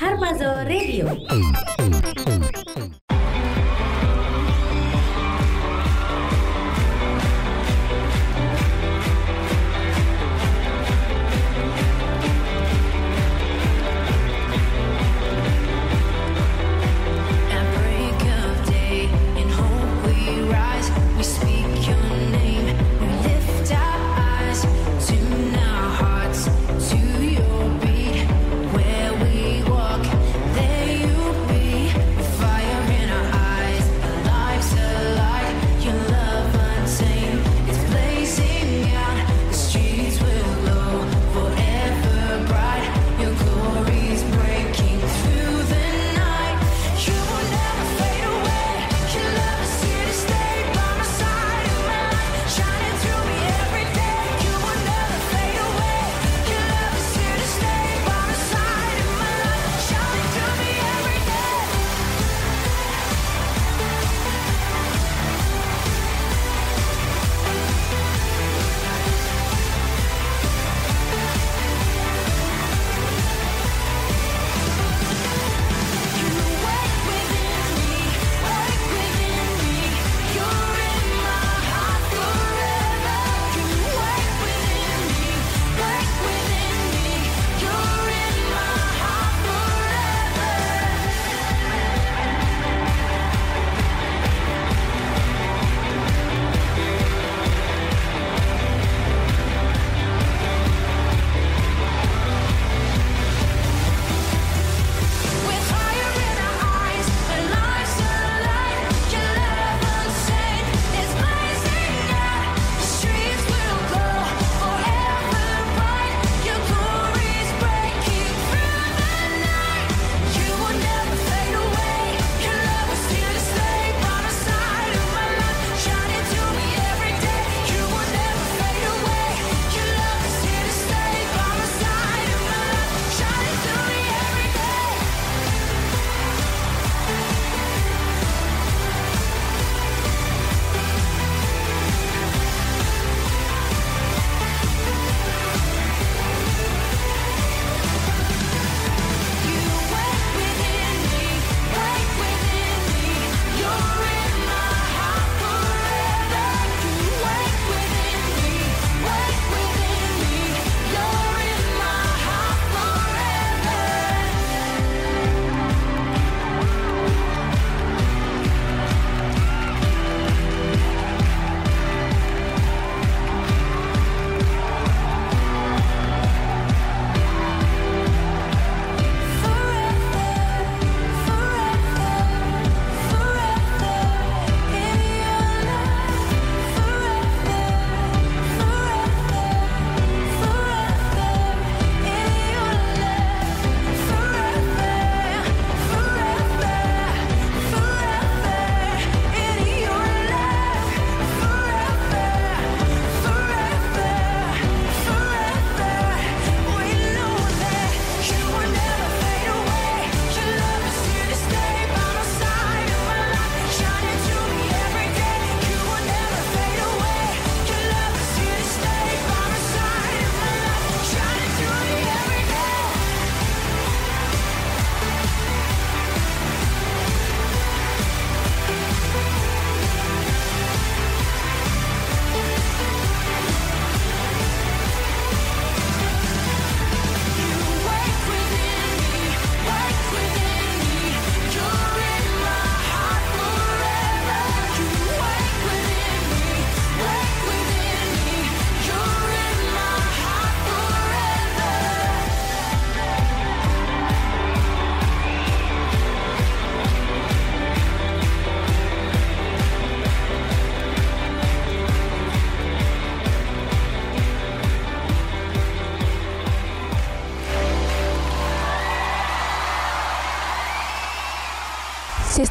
Harmazo Radio.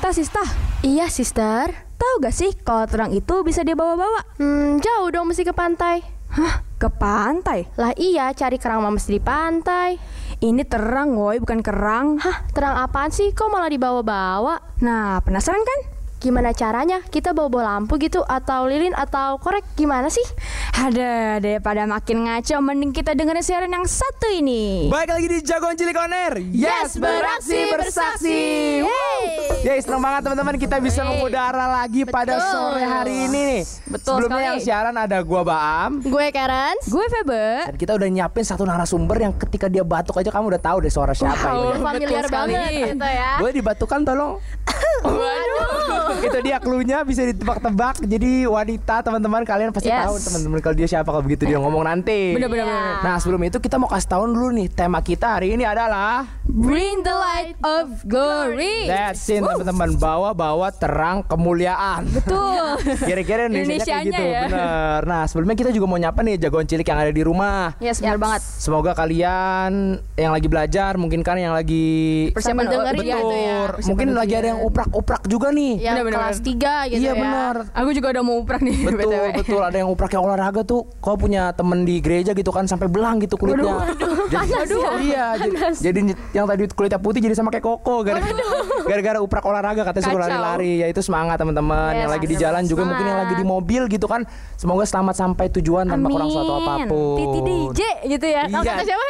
Sista, Sista. Iya, Sister. Tahu gak sih kalau terang itu bisa dibawa-bawa? Hmm, jauh dong mesti ke pantai. Hah? Ke pantai? Lah iya, cari kerang mah mesti di pantai. Ini terang, woi, bukan kerang. Hah, terang apaan sih? Kok malah dibawa-bawa? Nah, penasaran kan? Gimana caranya? Kita bawa-bawa lampu gitu atau lilin atau korek gimana sih? Ada daripada makin ngaco, mending kita dengerin siaran yang satu ini. Baik lagi di Jagoan Cilik On Air. Yes, beraksi, bersaksi. Ya senang banget teman-teman kita bisa mengudara lagi pada sore hari ini nih. Betul Sebelumnya sekali. yang siaran ada gua Baam Gue Karen. Gue Febe. dan kita udah nyiapin satu narasumber yang ketika dia batuk aja kamu udah tahu deh suara siapa Wow. ini. Familiar betul banget gitu ya. Boleh dibatukan tolong. Itu dia cluenya bisa ditebak-tebak. Jadi wanita teman-teman kalian pasti Yes. tahu teman-teman kalau dia siapa kalau begitu dia ngomong nanti. Bener-bener. Nah sebelum itu kita mau kasih tahun dulu nih tema kita hari ini adalah Bring the light of glory. That's it teman-teman bawa-bawa terang kemuliaan. Betul. Kira-kira Indonesia kayak gitu ya. bener. Nah sebelumnya kita juga mau nyapa nih jagoan cilik yang ada di rumah. Yes, benar banget. Semoga kalian yang lagi belajar mungkin kan yang lagi Persiapan dengerin betul. gitu ya. mungkin lagi ada yang uprak-uprak juga nih. Yang Bener-bener. kelas 3 gitu iya ya. benar. Aku juga udah mau uprak nih. Betul BTW. betul ada yang uprak yang olahraga tuh kau punya temen di gereja gitu kan sampai belang gitu kulitnya. jadi, iya jadi, jadi yang tadi kulitnya putih jadi sama kayak koko gara- gara-gara uprak olahraga katanya suruh lari-lari ya itu semangat teman-teman Yes, yang lagi di jalan juga mungkin yang lagi di mobil gitu kan semoga selamat sampai tujuan tanpa kurang suatu Amin. apa pun. Titi DJ gitu ya. Kalau Iya. kata siapa?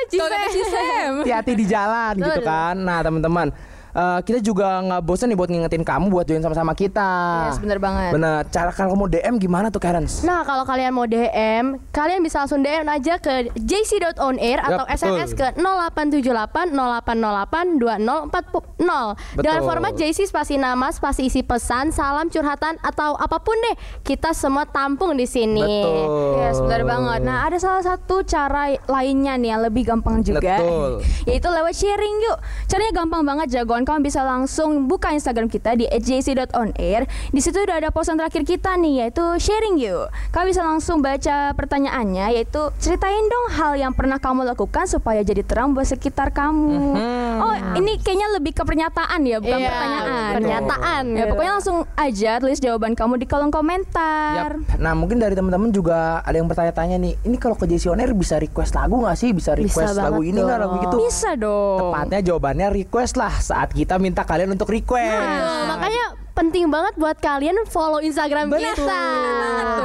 Cisem. Hati-hati di jalan gitu kan. Nah teman-teman, eh, kita juga nggak bosan nih buat ngingetin kamu buat join sama-sama kita. Yes, bener banget. Bener. Cara kalau mau DM gimana tuh Karens? Nah, kalau kalian mau DM, kalian bisa langsung DM aja ke jc.onair atau SMS betul. ke 0878 0808 2040 dengan format JC spasi nama, spasi isi pesan, salam curhatan atau apa pun deh. Kita semua tampung di sini. Betul. Yes, benar banget. Nah, ada salah satu cara lainnya nih yang lebih gampang juga. Betul. Yaitu lewat sharing yuk. Caranya gampang banget jagoan. Kamu bisa langsung buka Instagram kita di @jc.onair. Di situ udah ada postan terakhir kita nih yaitu sharing yuk. Kamu bisa langsung baca pertanyaannya yaitu ceritain dong hal yang pernah kamu lakukan supaya jadi terang buat sekitar kamu. Oh, ini kayaknya lebih ke pernyataan ya, bukan Iya, pertanyaan. pernyataan. Ya, pokoknya langsung aja tulis jawaban kamu di kolom komentar. Yap. Nah mungkin dari teman-teman juga ada yang bertanya-tanya nih, ini kalau ke JC On Air bisa request lagu nggak sih? Bisa request banget lagu ini nggak lagu gitu? Bisa dong. Tepatnya jawabannya request lah saat kita minta kalian untuk request. Betul, makanya penting banget buat kalian follow Instagram kita.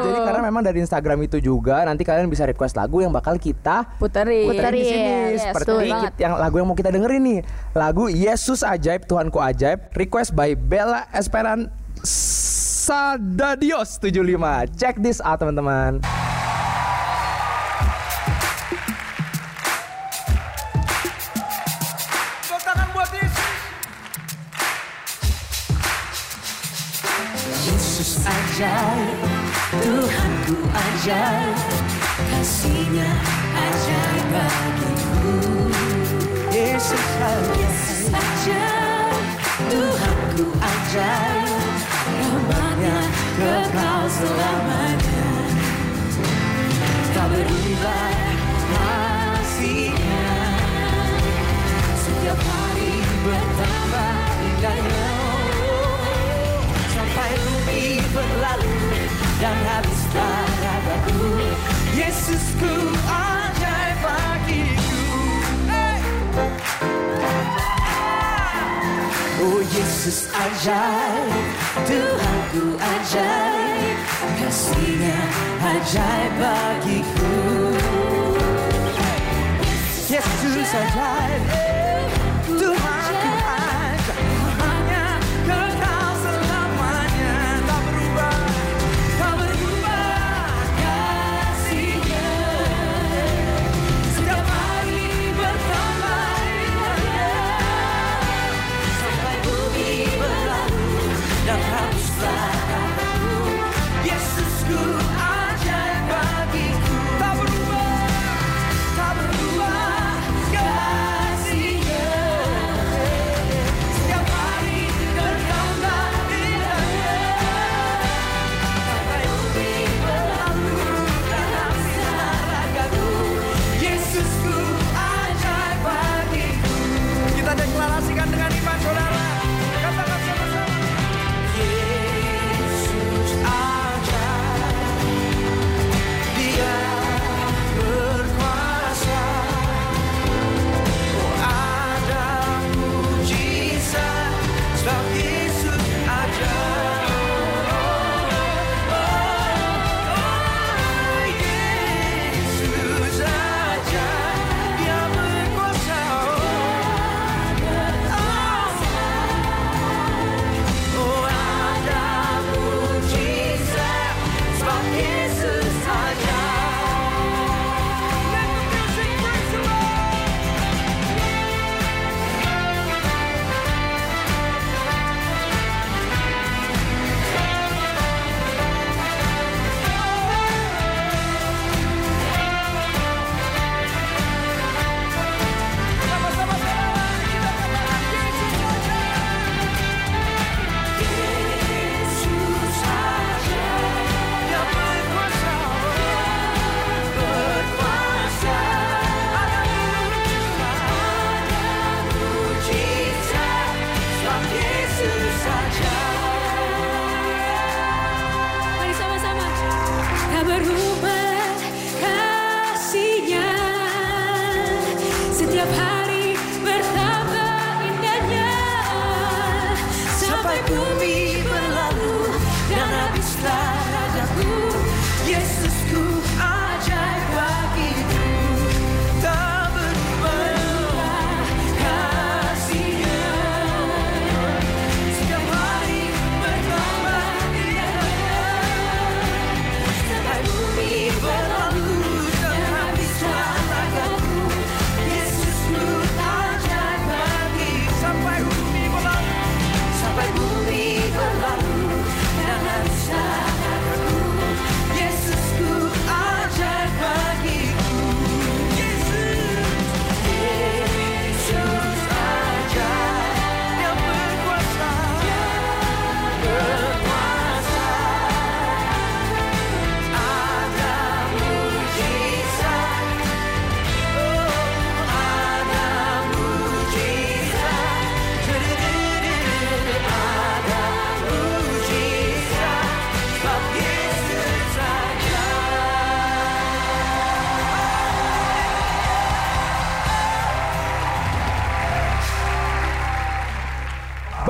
Jadi karena memang dari Instagram itu juga nanti kalian bisa request lagu yang bakal kita Puterin. puterin di sini Yes, seperti betul banget. kit- yang lagu yang mau kita dengerin nih lagu Yesus ajaib Tuhanku ajaib request by Bella Esperan Sadadios 75 check this out teman-teman ajaib, Tuhanku ajaib, kasihnya ajaib bagiku. Yesus ajaib, Yesus ajaib, Tuhanku ajaib, rahmatnya kekal selamanya. Tak berubah kasihnya, setiap hari bertambah berlalu dan habis ragaku Yesusku ajaib bagiku. Hey. Oh Yesus ajaib Tuhanku ajaib kasihnya ajaib bagiku. Yesus ajaib Tuhanku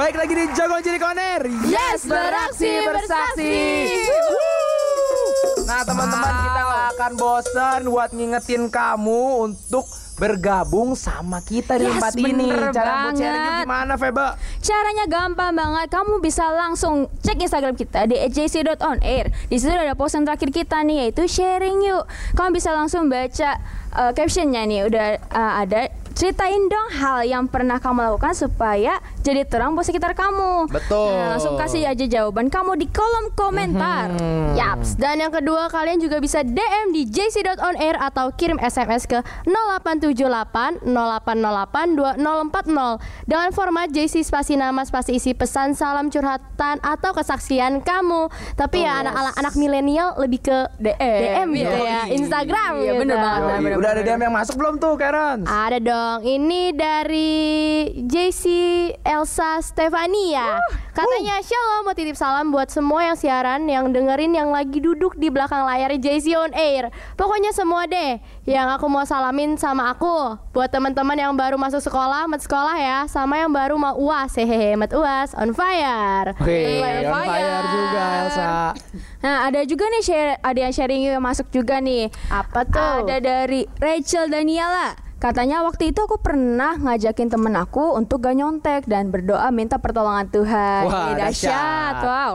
Baik lagi di Jagoan Cilik Koner. Yes, beraksi, bersaksi. Nah teman-teman kita nggak akan bosan buat ngingetin kamu untuk bergabung sama kita di Yes, tempat ini. Cara banget. gimana Feba? Caranya gampang banget. Kamu bisa langsung cek Instagram kita di @jc.onair. Di situ ada posting terakhir kita nih yaitu sharing yuk. Kamu bisa langsung baca uh, captionnya nih udah uh, ada ceritain dong hal yang pernah kamu lakukan supaya jadi terang buat sekitar kamu. Betul. Nah, langsung kasih aja jawaban kamu di kolom komentar. Mhm. Yaps, dan yang kedua kalian juga bisa DM di jc.onair atau kirim SMS ke 0878 0808 2040 dengan format JC spasi nama spasi isi pesan salam curhatan atau kesaksian kamu. Tapi ya anak-anak anak milenial lebih ke DM, DM gitu ya, Instagram Iya, gitu. bener banget. Yoi, bener, udah ada bener. DM yang masuk belum tuh Karen? Ada dong, ini dari JC Elsa Stefania. Katanya Shalom mau titip salam buat semua yang siaran, yang dengerin, yang lagi duduk di belakang layar JC on Air. Pokoknya semua deh, yang aku mau salamin sama aku. Buat teman-teman yang baru masuk sekolah, mat sekolah ya, sama yang baru mau uas, hehehe, mat uas, on fire. Oke, on on fire juga Elsa. Nah, ada juga nih share, ada yang sharing yuk yang masuk juga nih. Apa tuh? Ada dari Rachel Daniela. Katanya waktu itu aku pernah ngajakin temen aku untuk gak nyontek dan berdoa minta pertolongan Tuhan. Wah, dahsyat. Wow.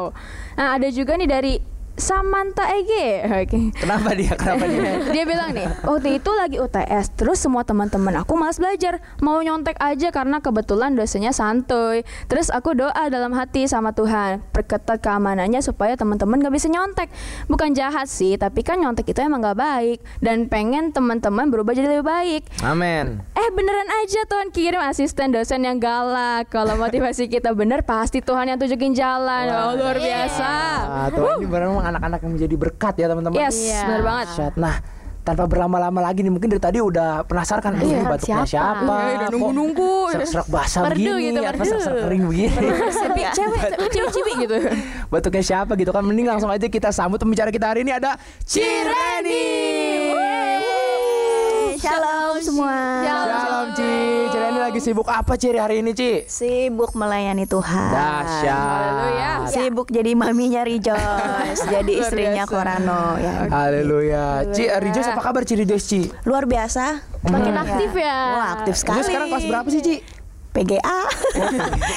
Nah, ada juga nih dari Samantha Ege. Oke. Kenapa dia? Kenapa dia? Dia bilang nih, waktu itu lagi UTS, terus semua teman-teman aku malas belajar, mau nyontek aja karena kebetulan dosennya santuy. Terus aku doa dalam hati sama Tuhan, perketat keamanannya supaya teman-teman gak bisa nyontek. Bukan jahat sih, tapi kan nyontek itu emang gak baik dan pengen teman-teman berubah jadi lebih baik. Amin. Eh beneran aja Tuhan kirim asisten dosen yang galak. Kalau motivasi kita bener, pasti Tuhan yang tunjukin jalan. Wah. Oh, luar biasa. Ah, tuh ini anak-anak yang menjadi berkat ya teman-teman. Yes, Iya. bener banget. Nah, tanpa berlama-lama lagi nih mungkin dari tadi udah penasaran kan Iya, ini batuknya siapa? siapa? Iya, udah nunggu-nunggu. Serak-serak basah Merdu begini, gitu, apa merdu. serak-serak kering begini. Cewek, cibi-cibi gitu. Batuknya siapa gitu kan mending langsung aja kita sambut pembicara kita hari ini ada Cireni. Shalom semua. Shalom Ci. Lagi sibuk apa Ciri hari ini Ci? Sibuk melayani Tuhan. Dahsyat. Haleluya. Sibuk jadi maminya Rejoice, jadi istrinya. Korano ya. Haleluya. Ci, Rijos apa kabar Ci Rijos Ci? Luar biasa. Makin Hmm. aktif ya. Wah, aktif sekali. Rijos sekarang kelas berapa sih Ci? PGA.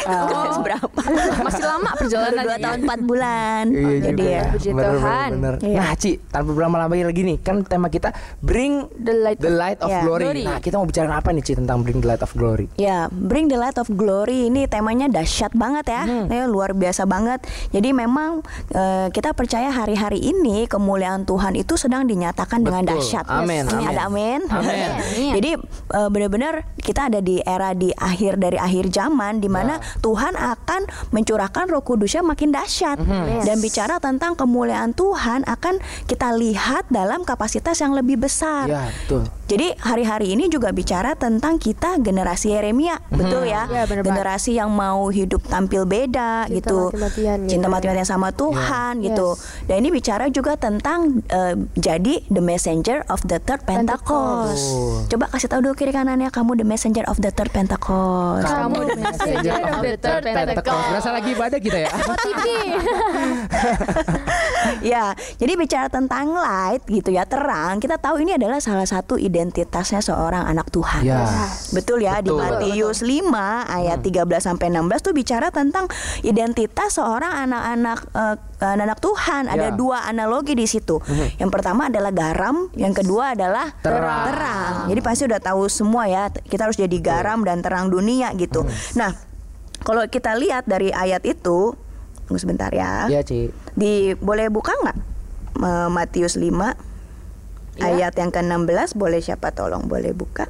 Kelas berapa? Masih lama perjalanan Dua tahun empat bulan. Iya Jadi juga. ya. Puji Bener, Tuhan. bener, bener. Iya. Nah Ci, tanpa berlama-lama lagi nih Kan tema kita Bring The light the light of Iya. glory. Glory. Nah kita mau bicara apa nih Ci Tentang Bring the light of glory Ya, Bring the Light of Glory ini temanya dahsyat banget ya, Ya, luar biasa banget. Jadi memang eh, kita percaya hari-hari ini kemuliaan Tuhan itu sedang dinyatakan dengan Betul. dahsyat. Amin, Ini amin. ada amin. Amin. Amin. Jadi eh, benar-benar kita ada di era di akhir dari akhir zaman di mana Tuhan akan mencurahkan Roh Kudusnya makin dahsyat dan bicara tentang kemuliaan Tuhan akan kita lihat dalam kapasitas yang lebih besar. Ya, betul. Jadi hari-hari ini juga bicara tentang kita generasi Yeremia, betul ya? Ya, benar, Pak. generasi yang mau hidup tampil beda Cinta gitu. mati-matian gitu. Cinta mati-matian sama Tuhan gitu. Yes. Dan ini bicara juga tentang eh, jadi the messenger of the third Pentecost. Betul. Coba kasih tahu dulu kiri kanannya kamu the messenger of the third Pentecost. Kamu the messenger of the third Pentecost. Berasa lagi ibadah kita ya. Ya, jadi bicara tentang light gitu ya, terang. Kita tahu ini adalah salah satu identitasnya seorang anak Tuhan. Ya. Betul ya di Betul. Matius 5 ayat 13 sampai 16 tuh bicara tentang identitas seorang anak-anak eh, anak-anak Tuhan. Ada Ya. dua analogi di situ. Yang pertama adalah garam, yang kedua adalah Terang. terang. Jadi pasti udah tahu semua ya, kita harus jadi garam dan terang dunia gitu. Nah, kalau kita lihat dari ayat itu, tunggu sebentar ya. Iya, Ci. Di boleh buka nggak Matius 5 ayat yang ke-16 boleh siapa tolong boleh buka?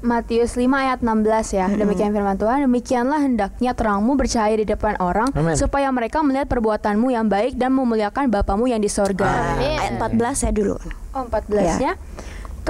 Matius 5 ayat 16 ya. Demikian firman Tuhan, demikianlah hendaknya terangmu bercahaya di depan orang Amin. supaya mereka melihat perbuatanmu yang baik dan memuliakan Bapamu yang di sorga. Amin. Ayat 14 ya dulu. Oh 14 ya.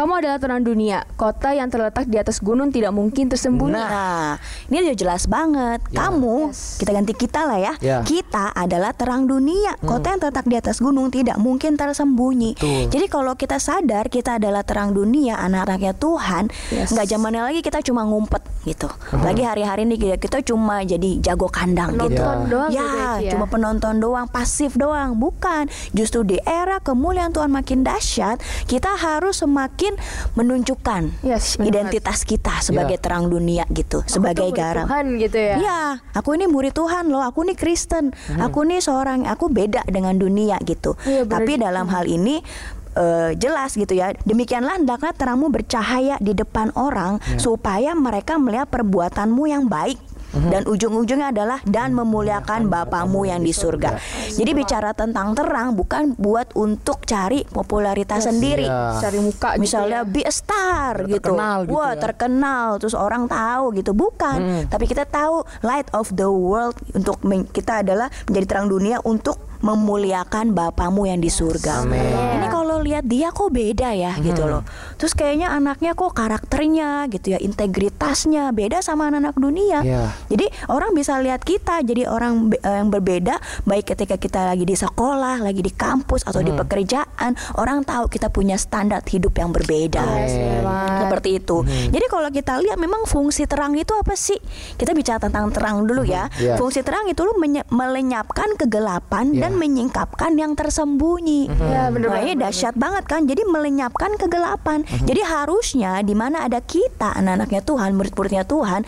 Kamu adalah terang dunia, kota yang terletak di atas gunung tidak mungkin tersembunyi. Nah, ini udah jelas banget. Ya. Kamu, Yes. kita ganti kita lah ya. Ya. Kita adalah terang dunia. Kota yang terletak di atas gunung tidak mungkin tersembunyi. Betul. Jadi kalau kita sadar kita adalah terang dunia, anak-anaknya Tuhan, Yes. nggak zamannya lagi kita cuma ngumpet gitu. Lagi hari-hari ini kita- kita cuma jadi jago kandang gitu. Penonton doang gitu Ya, ya, Ci, ya. cuma penonton doang, pasif doang, bukan. Justru di era kemuliaan Tuhan makin dahsyat, kita harus semakin menunjukkan Yes, identitas kita sebagai Ya. terang dunia gitu, sebagai Aku murid garam. Tuhan gitu ya. Iya, aku ini murid Tuhan loh, aku ini Kristen, aku ini seorang, aku beda dengan dunia gitu. Iya, benar Tapi dalam hal ini eh, jelas gitu ya. Demikianlah hendaklah terangmu bercahaya di depan orang supaya mereka melihat perbuatanmu yang baik. Dan ujung-ujungnya adalah dan memuliakan Bapamu yang di surga. Jadi bicara tentang terang bukan buat untuk cari popularitas sendiri. Iya. Cari muka gitu Misalnya ya. be a star Biar gitu. terkenal gitu Wah, ya. terkenal terus orang tahu gitu. Bukan, tapi kita tahu light of the world untuk kita adalah menjadi terang dunia untuk memuliakan Bapamu yang di surga. Amin. Ini kalau lihat dia kok beda ya gitu loh. Terus kayaknya anaknya kok karakternya gitu ya, integritasnya beda sama anak-anak dunia. Iya. Jadi orang bisa lihat kita jadi orang be- eh, yang berbeda baik ketika kita lagi di sekolah, lagi di kampus atau di pekerjaan, orang tahu kita punya standar hidup yang berbeda. Amin. Seperti itu. Jadi kalau kita lihat memang fungsi terang itu apa sih? Kita bicara tentang terang dulu ya. Iya. Fungsi terang itu lu menye- melenyapkan kegelapan Iya. dan menyingkapkan yang tersembunyi. Ya, bener Nah, ini dahsyat banget kan. Jadi melenyapkan kegelapan. Jadi harusnya di mana ada kita anak-anaknya Tuhan, murid-muridnya Tuhan,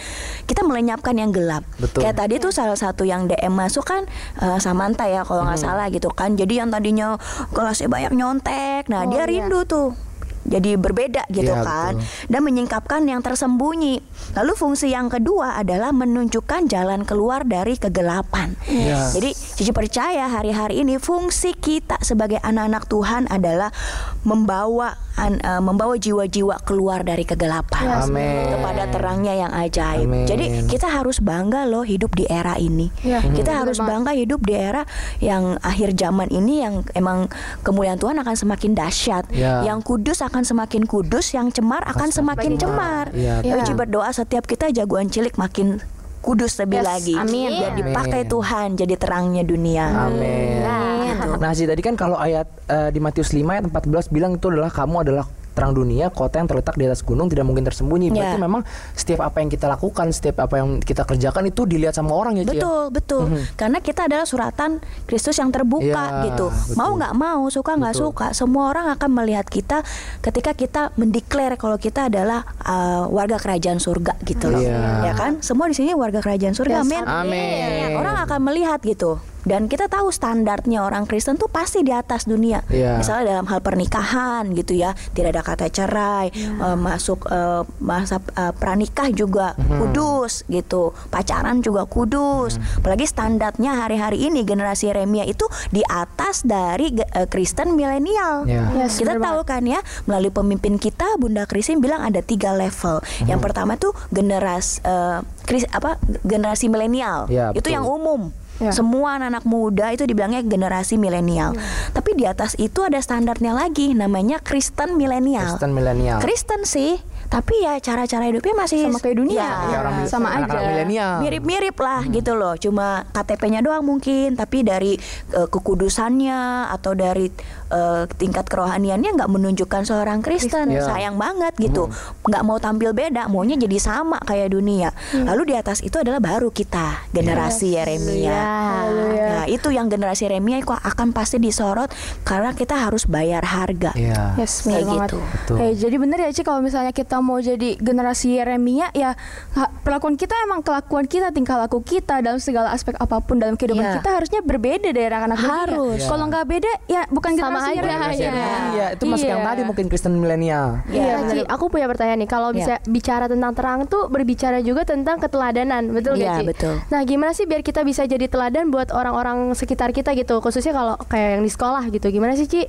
kita melenyapkan yang gelap. Betul. Kayak tadi tuh salah satu yang DM masuk kan eh, Samantha ya kalau nggak salah gitu kan. Jadi yang tadinya kelasnya banyak nyontek, nah Oh, dia iya. rindu tuh jadi berbeda gitu Iya, kan betul. dan menyingkapkan yang tersembunyi. Lalu fungsi yang kedua adalah menunjukkan jalan keluar dari kegelapan. Iya. Jadi Cici percaya hari-hari ini fungsi kita sebagai anak-anak Tuhan adalah membawa an- eh, membawa jiwa-jiwa keluar dari kegelapan Amin. kepada terangnya yang ajaib. Amin. Jadi kita harus bangga loh hidup di era ini. Iya, Kita bener harus bangga hidup di era yang akhir zaman ini yang emang kemuliaan Tuhan akan semakin dahsyat. Ya. Yang kudus akan semakin kudus, yang cemar akan semakin cemar. Iya, Kita betul. Uji berdoa setiap kita jagoan cilik makin kudus lebih Yes, lagi. amin. Biar dipakai Amin. Tuhan jadi terangnya dunia. Amin. Gitu. Nah sih tadi kan kalau ayat eh, di Matius 5 ayat 14 bilang itu adalah kamu adalah terang dunia, kota yang terletak di atas gunung tidak mungkin tersembunyi. Berarti Ya. memang setiap apa yang kita lakukan, setiap apa yang kita kerjakan itu dilihat sama orang ya, Ci, ya? Betul, betul. Karena kita adalah suratan Kristus yang terbuka Iya, gitu. betul. Mau nggak mau, suka nggak suka, semua orang akan melihat kita ketika kita mendeklar kalau kita adalah uh, warga kerajaan surga gitu loh. Iya. Ya kan? Semua di sini warga kerajaan surga. Yes, Amin. Amin. Orang akan melihat gitu. Dan kita tahu standarnya orang Kristen tuh pasti di atas dunia. Iya. Misalnya dalam hal pernikahan gitu ya, tidak ada kata cerai, eh, masuk eh, masa eh, pranikah juga kudus gitu, pacaran juga kudus. Apalagi standarnya hari-hari ini generasi Remia itu di atas dari eh, Kristen milenial. Iya. Yes, kita bener tahu kan ya melalui pemimpin kita Bunda Christine bilang ada tiga level. Yang pertama tuh generasi eh, Kris- apa generasi milenial. Ya, itu betul. yang umum. Ya. Semua anak-anak muda itu dibilangnya generasi milenial. Tapi di atas itu ada standarnya lagi namanya Kristen milenial. Kristen milenial. Kristen sih, tapi ya cara-cara hidupnya masih Sama kayak dunia. Ya, Kayak orang sama anak-anak aja. mirip-mirip lah gitu loh cuma KTP-nya doang mungkin tapi dari eh, kekudusannya atau dari eh, tingkat kerohaniannya nggak menunjukkan seorang Kristen Ya. sayang banget gitu nggak mau tampil beda maunya jadi sama kayak dunia lalu di atas itu adalah baru kita generasi Yeremia nah itu yang generasi Yeremia kok akan pasti disorot karena kita harus bayar harga Iya. Yes, Kayak gitu. Betul. Eh, jadi bener ya Ci kalau misalnya kita mau jadi generasi Yeremia ya perlakuan kita emang kelakuan kita, tingkah laku kita dalam segala aspek apa pun dalam kehidupan Iya. kita harusnya berbeda dari anak-anak dunia. Harus. Iya. Kalau nggak beda ya bukan Sama generasi aja hanya. Iya, itu masuk yang Iya. tadi mungkin Kristen milenial. Iya. Ci, aku punya pertanyaan nih. Kalau bisa bicara tentang terang tuh berbicara juga tentang keteladanan, betul nggak Iya, Ci? betul. Nah, gimana sih biar kita bisa jadi teladan buat orang-orang sekitar kita gitu, khususnya kalau kayak yang di sekolah gitu. Gimana sih, Ci?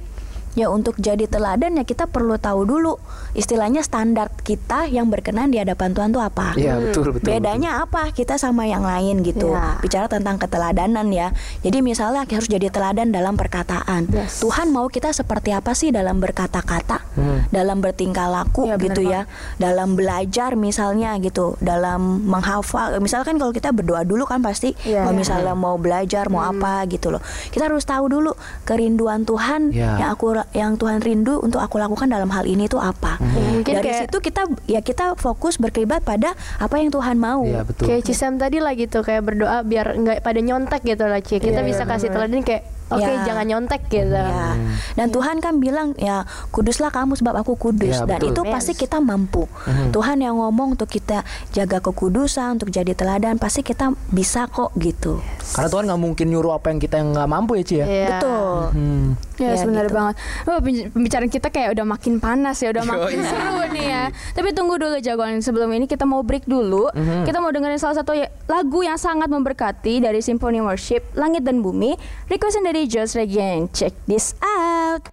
Ya untuk jadi teladan ya kita perlu tahu dulu istilahnya standar kita yang berkenan di hadapan Tuhan tuh apa. Iya, betul, betul. Bedanya apa kita sama yang lain gitu. Ya. Bicara tentang keteladanan ya. Jadi misalnya harus jadi teladan dalam perkataan. Yes. Tuhan mau kita seperti apa sih dalam berkata-kata, dalam bertingkah laku benar gitu ya, dalam belajar misalnya gitu, dalam menghafal. Misalkan kalau kita berdoa dulu kan pasti Iya, kalau iya. misalnya mau belajar mau apa gitu loh. Kita harus tahu dulu kerinduan Tuhan Iya. yang aku yang Tuhan rindu untuk aku lakukan dalam hal ini itu apa. Mungkin Dari kayak- situ kita ya kita fokus berkelibat pada apa yang Tuhan mau. Iya, betul. Kayak Cisam tadi lah gitu, kayak berdoa biar nggak pada nyontek gitu lah, Ci. Kita Iya, bisa iya, kasih benar. teladan kayak, oke Ya. jangan nyontek gitu. Ya. Dan Tuhan kan bilang ya kuduslah kamu sebab aku kudus Ya, dan betul. itu Yes. pasti kita mampu. Tuhan yang ngomong untuk kita jaga kekudusan, untuk jadi teladan pasti kita bisa kok gitu. Karena Tuhan nggak mungkin nyuruh apa yang kita yang nggak mampu ya Ci ya. Iya. Betul. Hmm. Ya, Ya, benar gitu. banget. Oh, pembi- pembicaraan kita kayak udah makin panas ya, udah makin seru nih ya. Tapi tunggu dulu jagoan. Sebelum ini kita mau break dulu. Kita mau dengerin salah satu ya- lagu yang sangat memberkati dari Symphony Worship Langit dan Bumi. Requestan dari Josh Regen. Check this out.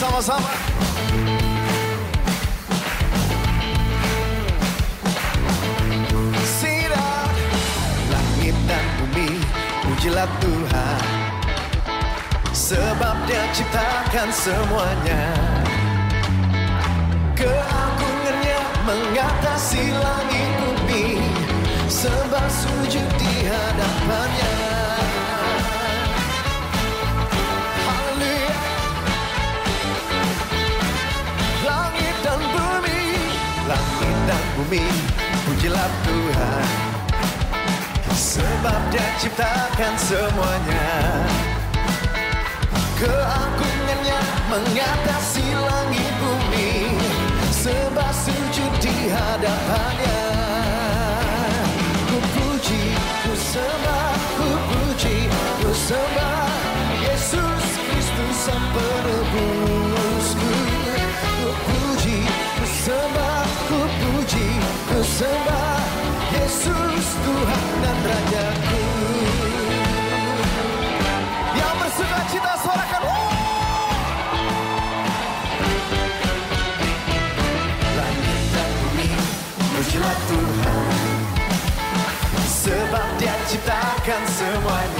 Sama-sama. Pujilah Tuhan. Sebab dia ciptakan semuanya. Keagungannya mengatasi langit bumi. Sebab sujud di hadapannya. Haleluya. Langit dan bumi, langit dan bumi, pujilah Tuhan. Sebab dia ciptakan semuanya. Keagungannya mengatasi конце мая.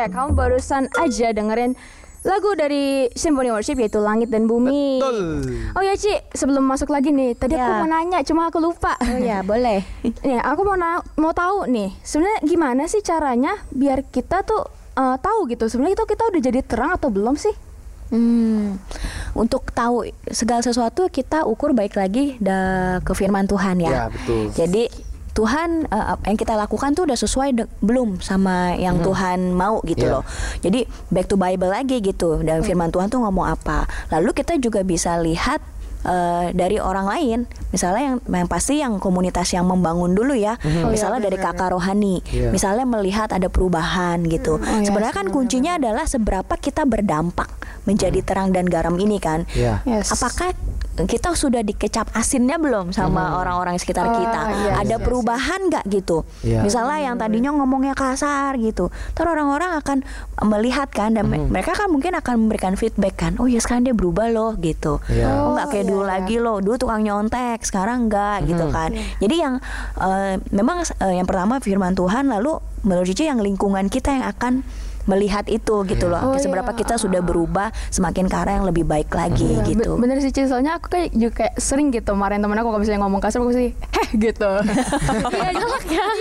Kayak kamu barusan aja dengerin lagu dari Symphony Worship yaitu Langit dan Bumi. Betul. Oh ya Ci, sebelum masuk lagi nih, tadi aku Ya. mau nanya, cuma aku lupa. Oh ya boleh. Nih, aku mau na- mau tahu nih, sebenarnya gimana sih caranya biar kita tuh eh, tahu gitu, sebenarnya itu kita udah jadi terang atau belum sih? Hmm, untuk tahu segala sesuatu kita ukur baik lagi da, ke firman Tuhan ya. Ya, betul. Jadi Tuhan apa yang kita lakukan tuh udah sesuai de- belum sama yang Tuhan mau gitu Ya. loh. Jadi back to Bible lagi gitu dan firman Tuhan tuh ngomong apa. Lalu kita juga bisa lihat eh, dari orang lain, misalnya yang yang pasti yang komunitas yang membangun dulu ya, misalnya dari kakak rohani, Iya. misalnya melihat ada perubahan gitu. iya, Sebenarnya kan kuncinya adalah seberapa kita berdampak menjadi terang dan garam ini kan. Ya. Yes. Apakah kita sudah dikecap asinnya belum sama orang-orang di sekitar Oh, kita? iya, Ada iya, perubahan nggak gitu? Iya. Misalnya yang tadinya ngomongnya kasar gitu, terus orang-orang akan melihat kan dan me- mereka kan mungkin akan memberikan feedback kan. Oh ya sekarang dia berubah loh gitu. Iya. Oh nggak kayak dulu lagi loh. Dulu tukang nyontek, sekarang enggak gitu kan. Jadi yang eh, memang eh, yang pertama firman Tuhan lalu menurut Cici yang lingkungan kita yang akan melihat itu gitu loh. Oh, Seberapa iya. kita sudah berubah semakin ke arah yang lebih baik lagi Iya, gitu. be- bener sih Ci, soalnya aku kayak juga kayak sering gitu marahin temen aku kalau misalnya ngomong kasar aku pasti heh gitu. Iya ya.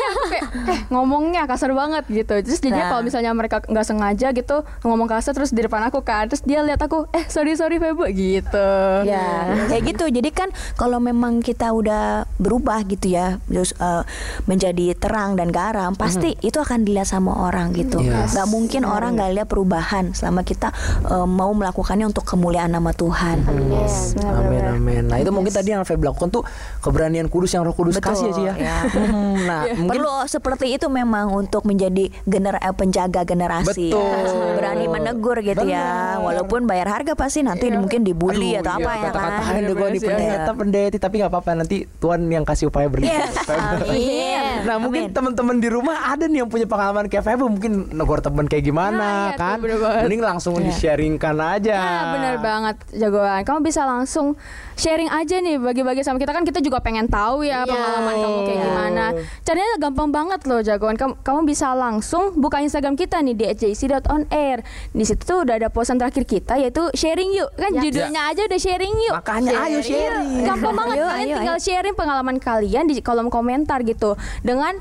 Aku kayak eh ngomongnya kasar banget gitu. Terus jadinya Nah. kalau misalnya mereka nggak sengaja gitu ngomong kasar terus di depan aku kan, terus dia lihat aku eh sorry sorry Febo gitu. Ya, kayak gitu. Jadi kan kalau memang kita udah berubah gitu ya, terus eh, menjadi terang dan garam, pasti itu akan dilihat sama orang gitu. Yes. Gak mungkin orang gak lihat perubahan selama kita eh, mau melakukannya untuk kemuliaan nama Tuhan. Yes, benar, Amin amin. Nah itu mungkin tadi yang Feb lakukan tuh keberanian kudus yang Roh Kudus Betul, kasih ya Ci ya. ya. Hmm, nah mungkin Perlu seperti itu memang untuk menjadi gener eh, penjaga generasi, Betul. berani menegur gitu ya, Benar. walaupun bayar harga pasti nanti mungkin dibully Aduh, atau iya, apa ya kan. kata-katain deh gue di Bener sih, pendeta pendeta tapi nggak apa-apa nanti Tuhan yang kasih upaya berlipat. Amin. Nah mungkin teman-teman di rumah ada nih yang punya pengalaman kayak Febo mungkin negor temen kayak gimana Nah, iya tuh, kan? banget. Mending langsung di-sharingkan aja. Nah, bener banget jagoan. Kamu bisa langsung sharing aja nih bagi-bagi sama kita kan kita juga pengen tahu ya baca pengalaman kamu kayak gimana. Caranya gampang banget loh jagoan. Kamu, kamu bisa langsung buka Instagram kita nih di @jc.onair. Di situ tuh udah ada posan terakhir kita yaitu sharing yuk. Kan judulnya aja udah sharing yuk. Makanya ayo sharing. Gampang banget Ayo, kalian ayo, tinggal sharing pengalaman kalian di kolom komentar gitu dengan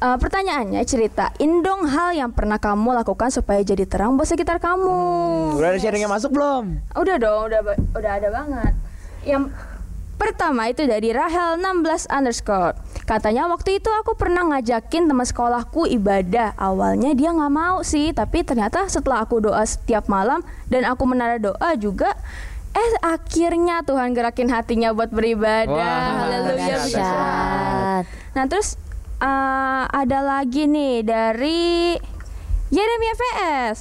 uh, pertanyaannya ceritain dong hal yang pernah kamu lakukan supaya jadi terang buat sekitar kamu. Udah ada sharing yang masuk belum? Udah dong, udah udah ada banget. Yang pertama itu dari Rahel 16 underscore. Katanya waktu itu aku pernah ngajakin teman sekolahku ibadah. Awalnya dia nggak mau sih, tapi ternyata setelah aku doa setiap malam dan aku menara doa juga, eh akhirnya Tuhan gerakin hatinya buat beribadah. Wah, Haleluya. Nah terus uh, ada lagi nih dari Yeremia VS.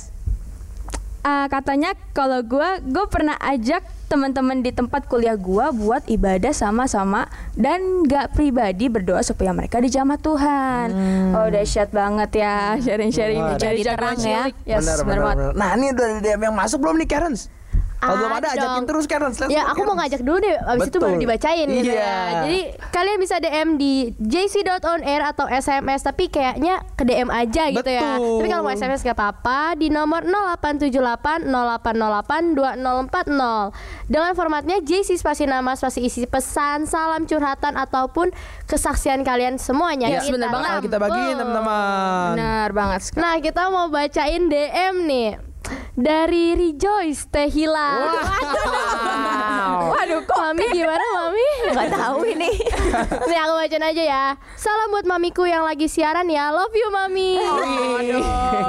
Ah, katanya kalau gua gue pernah ajak teman-teman di tempat kuliah gua buat ibadah sama-sama dan gak pribadi berdoa supaya mereka dijamah Tuhan. Oh dahsyat banget ya sharing-sharing dari jadi terang ya. Yes, benar, benar benar. Nah ini udah ada DM yang masuk belum nih Karen? Kalau belum ada Ada ajakin dong. terus Karen. Ya aku mau Karen. ngajak dulu deh Abis itu baru Betul. dibacain gitu Iya. ya Jadi kalian bisa DM di jc.onair atau SMS Tapi kayaknya ke DM aja gitu ya Betul. Tapi kalau mau SMS gak apa-apa Di nomor 0878 0808 2040 Dengan formatnya JC spasi nama spasi isi pesan Salam curhatan ataupun kesaksian kalian semuanya Yes, Kita bener banget. Kita bagiin teman-teman. Benar banget. sekali. Nah kita mau bacain DM nih dari Rejoice Tehila. Wow. Waduh, kok Mami gimana Mami? Nggak tahu ini. Nih aku bacain aja ya. Salam buat mamiku yang lagi siaran ya. Love you Mami.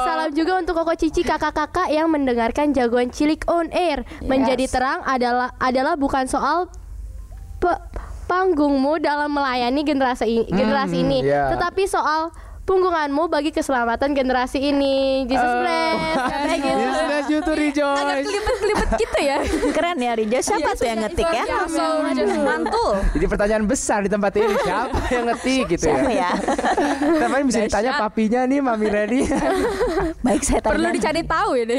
Salam juga untuk Koko Cici kakak-kakak yang mendengarkan jagoan cilik on air. Menjadi terang adalah adalah bukan soal pe- panggungmu dalam melayani generasi generasi Hmm, ini, iya. tetapi soal punggunganmu bagi keselamatan generasi ini. Jesus bless. Katanya gitu. Yes, bless you to rejoice. Kelibet-kelibet gitu ya. Keren ya Rija. Siapa tuh yang ngetik ya? Langsung mantul. Jadi pertanyaan besar di tempat ini siapa yang ngetik gitu Siapa ya? ya? Tapi bisa ditanya papinya nih Mami Reni. Baik saya tanya. Perlu dicari tahu ini.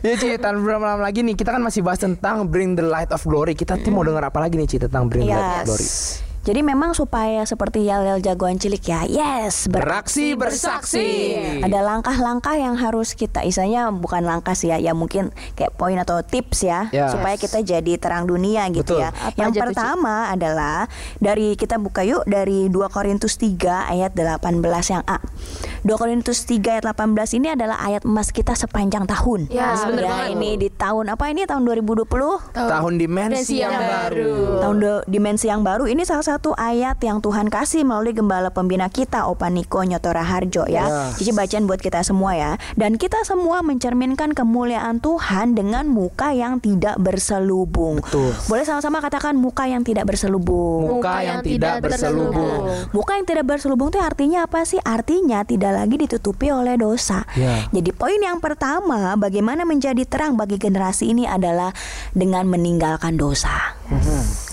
ya Ci, tanpa berlama-lama lagi nih kita kan masih bahas tentang Bring the Light of Glory. Kita tuh mau dengar apa lagi nih Ci tentang Bring the Light of Glory? Yes. Jadi memang supaya seperti yel-yel jagoan cilik ya, yes, Beraksi bersaksi. Ada langkah-langkah yang harus kita, isanya bukan langkah sih ya, ya mungkin kayak poin atau tips ya, Ya. supaya kita jadi terang dunia gitu Betul. ya. Apa yang aja tuh, pertama adalah dari kita buka yuk dari 2 Korintus 3 ayat 18 yang A. 2 Korintus 3 ayat 18 ini adalah ayat emas kita sepanjang tahun. Ya, bener ya banget. ini di tahun apa ini tahun 2020? Tahun dimensi yang baru. Tahun de- dimensi yang baru ini salah satu ayat yang Tuhan kasih melalui gembala pembina kita Opa Niko Nyotora Harjo ya. Ya. Cici bacaan buat kita semua ya. Dan kita semua mencerminkan kemuliaan Tuhan dengan muka yang tidak berselubung. Betul. Boleh sama-sama katakan muka yang tidak berselubung. Muka yang tidak berselubung. Muka yang tidak berselubung itu artinya apa sih? Artinya tidak lagi ditutupi oleh dosa. Ya. Jadi poin yang pertama, bagaimana menjadi terang bagi generasi ini adalah dengan meninggalkan dosa.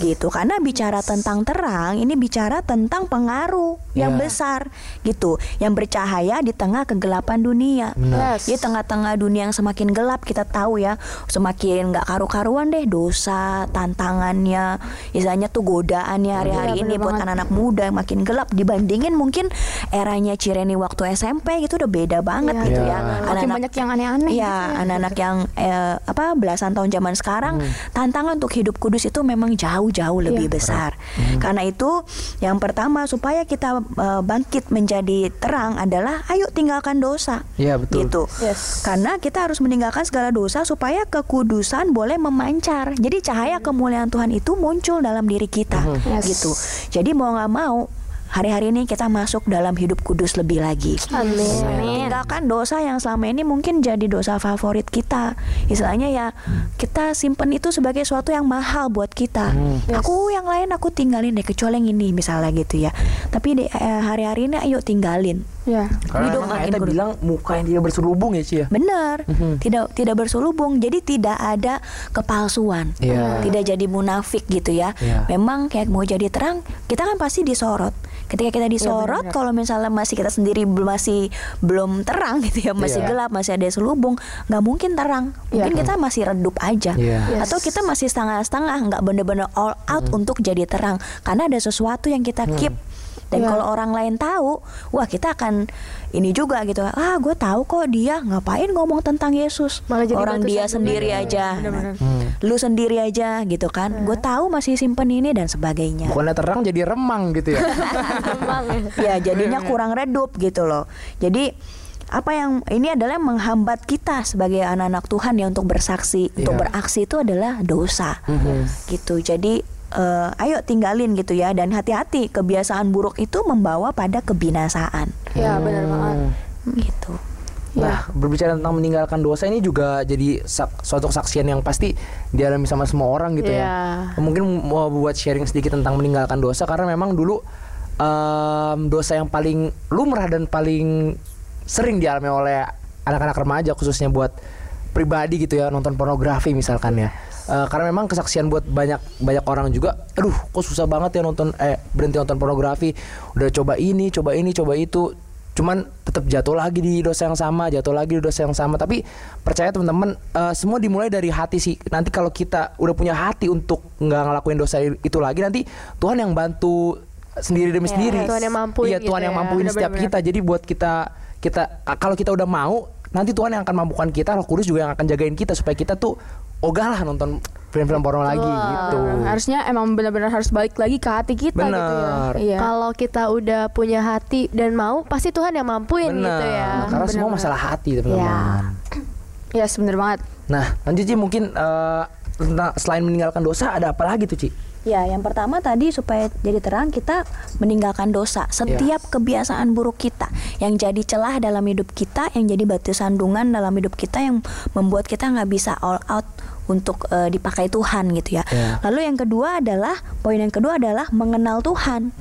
Gitu. Karena bicara tentang terang, ini bicara tentang pengaruh yang Ya. besar gitu, yang bercahaya di tengah kegelapan dunia. Benar. Di tengah-tengah dunia yang semakin gelap kita tahu ya, semakin nggak karu-karuan deh dosa, tantangannya, istilahnya tuh godaannya hari-hari ini buat anak-anak muda yang makin gelap dibandingin mungkin eranya Cireni waktu SMP gitu udah beda banget gitu Ya. ya. Makin banyak yang aneh-aneh Iya, gitu ya. anak-anak yang eh, apa belasan tahun zaman sekarang tantangan untuk hidup kudus itu memang jauh-jauh lebih besar. Karena itu yang pertama supaya kita eh, bangkit menjadi terang adalah ayo tinggalkan dosa. Iya, betul. Gitu. Karena kita harus meninggalkan segala dosa supaya kekudusan boleh memancar. Jadi cahaya kemuliaan Tuhan itu muncul dalam diri kita. Gitu. Jadi mau nggak mau hari-hari ini kita masuk dalam hidup kudus lebih lagi. Amin. Tinggalkan dosa yang selama ini mungkin jadi dosa favorit kita. Istilahnya ya kita simpen itu sebagai sesuatu yang mahal buat kita. Aku yang lain aku tinggalin deh kecuali yang ini misalnya gitu ya. Tapi di- eh, hari-hari ini ayo tinggalin Ya. Karena Hidup kita kurus. bilang muka yang tidak berselubung ya Ci ya. Benar, tidak tidak berselubung. Jadi tidak ada kepalsuan. Iya. Tidak jadi munafik gitu ya. Iya. Memang kayak mau jadi terang, kita kan pasti disorot. Ketika kita disorot, kalau misalnya masih kita sendiri belum masih belum terang gitu ya, masih Iya. gelap, masih ada selubung, nggak mungkin terang. Mungkin kita masih redup aja. Iya. Atau kita masih setengah-setengah, nggak bener-bener all out untuk jadi terang. Karena ada sesuatu yang kita keep. Dan Iya. kalau orang lain tahu, wah kita akan ini juga gitu. Ah, gue tahu kok dia ngapain ngomong tentang Yesus. Malah jadi orang dia sendiri aja, bener-bener. Nah, lu sendiri aja gitu kan. Gue tahu masih simpen ini dan sebagainya. Bukannya terang jadi remang gitu ya. Emang ya ya. jadinya kurang redup gitu loh. Jadi apa yang ini adalah menghambat kita sebagai anak-anak Tuhan ya untuk bersaksi, untuk Iya. beraksi itu adalah dosa. Gitu. Jadi eh, ayo tinggalin gitu ya dan hati-hati kebiasaan buruk itu membawa pada kebinasaan. Ya benar banget. Gitu. Nah, berbicara tentang meninggalkan dosa ini juga jadi suatu kesaksian yang pasti dialami sama semua orang gitu Iya. ya. Mungkin mau buat sharing sedikit tentang meninggalkan dosa karena memang dulu em, dosa yang paling lumrah dan paling sering dialami oleh anak-anak remaja khususnya buat pribadi gitu ya nonton pornografi misalkan ya. Eh, karena memang kesaksian buat banyak banyak orang juga, aduh kok susah banget ya nonton eh berhenti nonton pornografi. Udah coba ini, coba ini, coba itu, cuman tetap jatuh lagi di dosa yang sama, jatuh lagi di dosa yang sama. Tapi percaya teman-teman, eh, semua dimulai dari hati sih. Nanti kalau kita udah punya hati untuk nggak ngelakuin dosa itu lagi, nanti Tuhan yang bantu sendiri demi sendiri. Tuhan yang mampuin Iya, gitu Tuhan yang ya. mampuin setiap Benar-benar. kita. Jadi buat kita kita kalau kita udah mau, nanti Tuhan yang akan mampukan kita, Roh Kudus juga yang akan jagain kita supaya kita tuh ogah lah nonton film-film porno lagi gitu. Harusnya emang benar-benar harus balik lagi ke hati kita gitu ya. Benar. Iya. Kalau kita udah punya hati dan mau, pasti Tuhan yang mampuin Benar. gitu ya. Karena semua Benar-benar. masalah hati teman-teman. Ya. Iya, bener banget. Nah, lanjut Ci mungkin eh, tentang selain meninggalkan dosa ada apa lagi tuh Ci? Ya, yang pertama tadi supaya jadi terang kita meninggalkan dosa. Setiap kebiasaan buruk kita yang jadi celah dalam hidup kita, yang jadi batu sandungan dalam hidup kita yang membuat kita nggak bisa all out untuk eh, dipakai Tuhan gitu ya. Ya. Lalu yang kedua adalah poin yang kedua adalah mengenal Tuhan.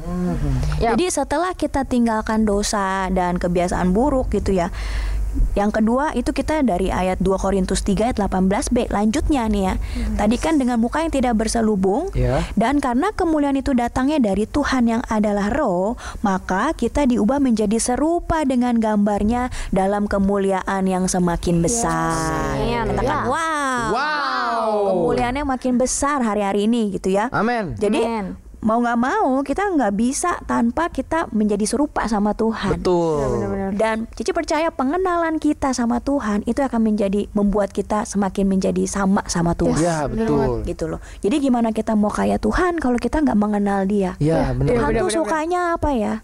Yap. Jadi setelah kita tinggalkan dosa dan kebiasaan buruk gitu ya. Yang kedua itu kita dari ayat 2 Korintus 3 ayat 18b lanjutnya nih ya. Tadi kan dengan muka yang tidak berselubung Ya. dan karena kemuliaan itu datangnya dari Tuhan yang adalah roh, maka kita diubah menjadi serupa dengan gambarnya dalam kemuliaan yang semakin besar. Amin. Katakan Ya. wow. Wow. Kemuliaannya makin besar hari-hari ini gitu ya. Amin. Jadi Amin. Mau nggak mau kita nggak bisa tanpa kita menjadi serupa sama Tuhan. Betul. Dan Cici percaya pengenalan kita sama Tuhan itu akan menjadi membuat kita semakin menjadi sama sama Tuhan. Ya, betul. Gitu loh. Jadi gimana kita mau kayak Tuhan kalau kita nggak mengenal Dia? Ya, benar. Tuhan benar, tuh benar, sukanya apa ya?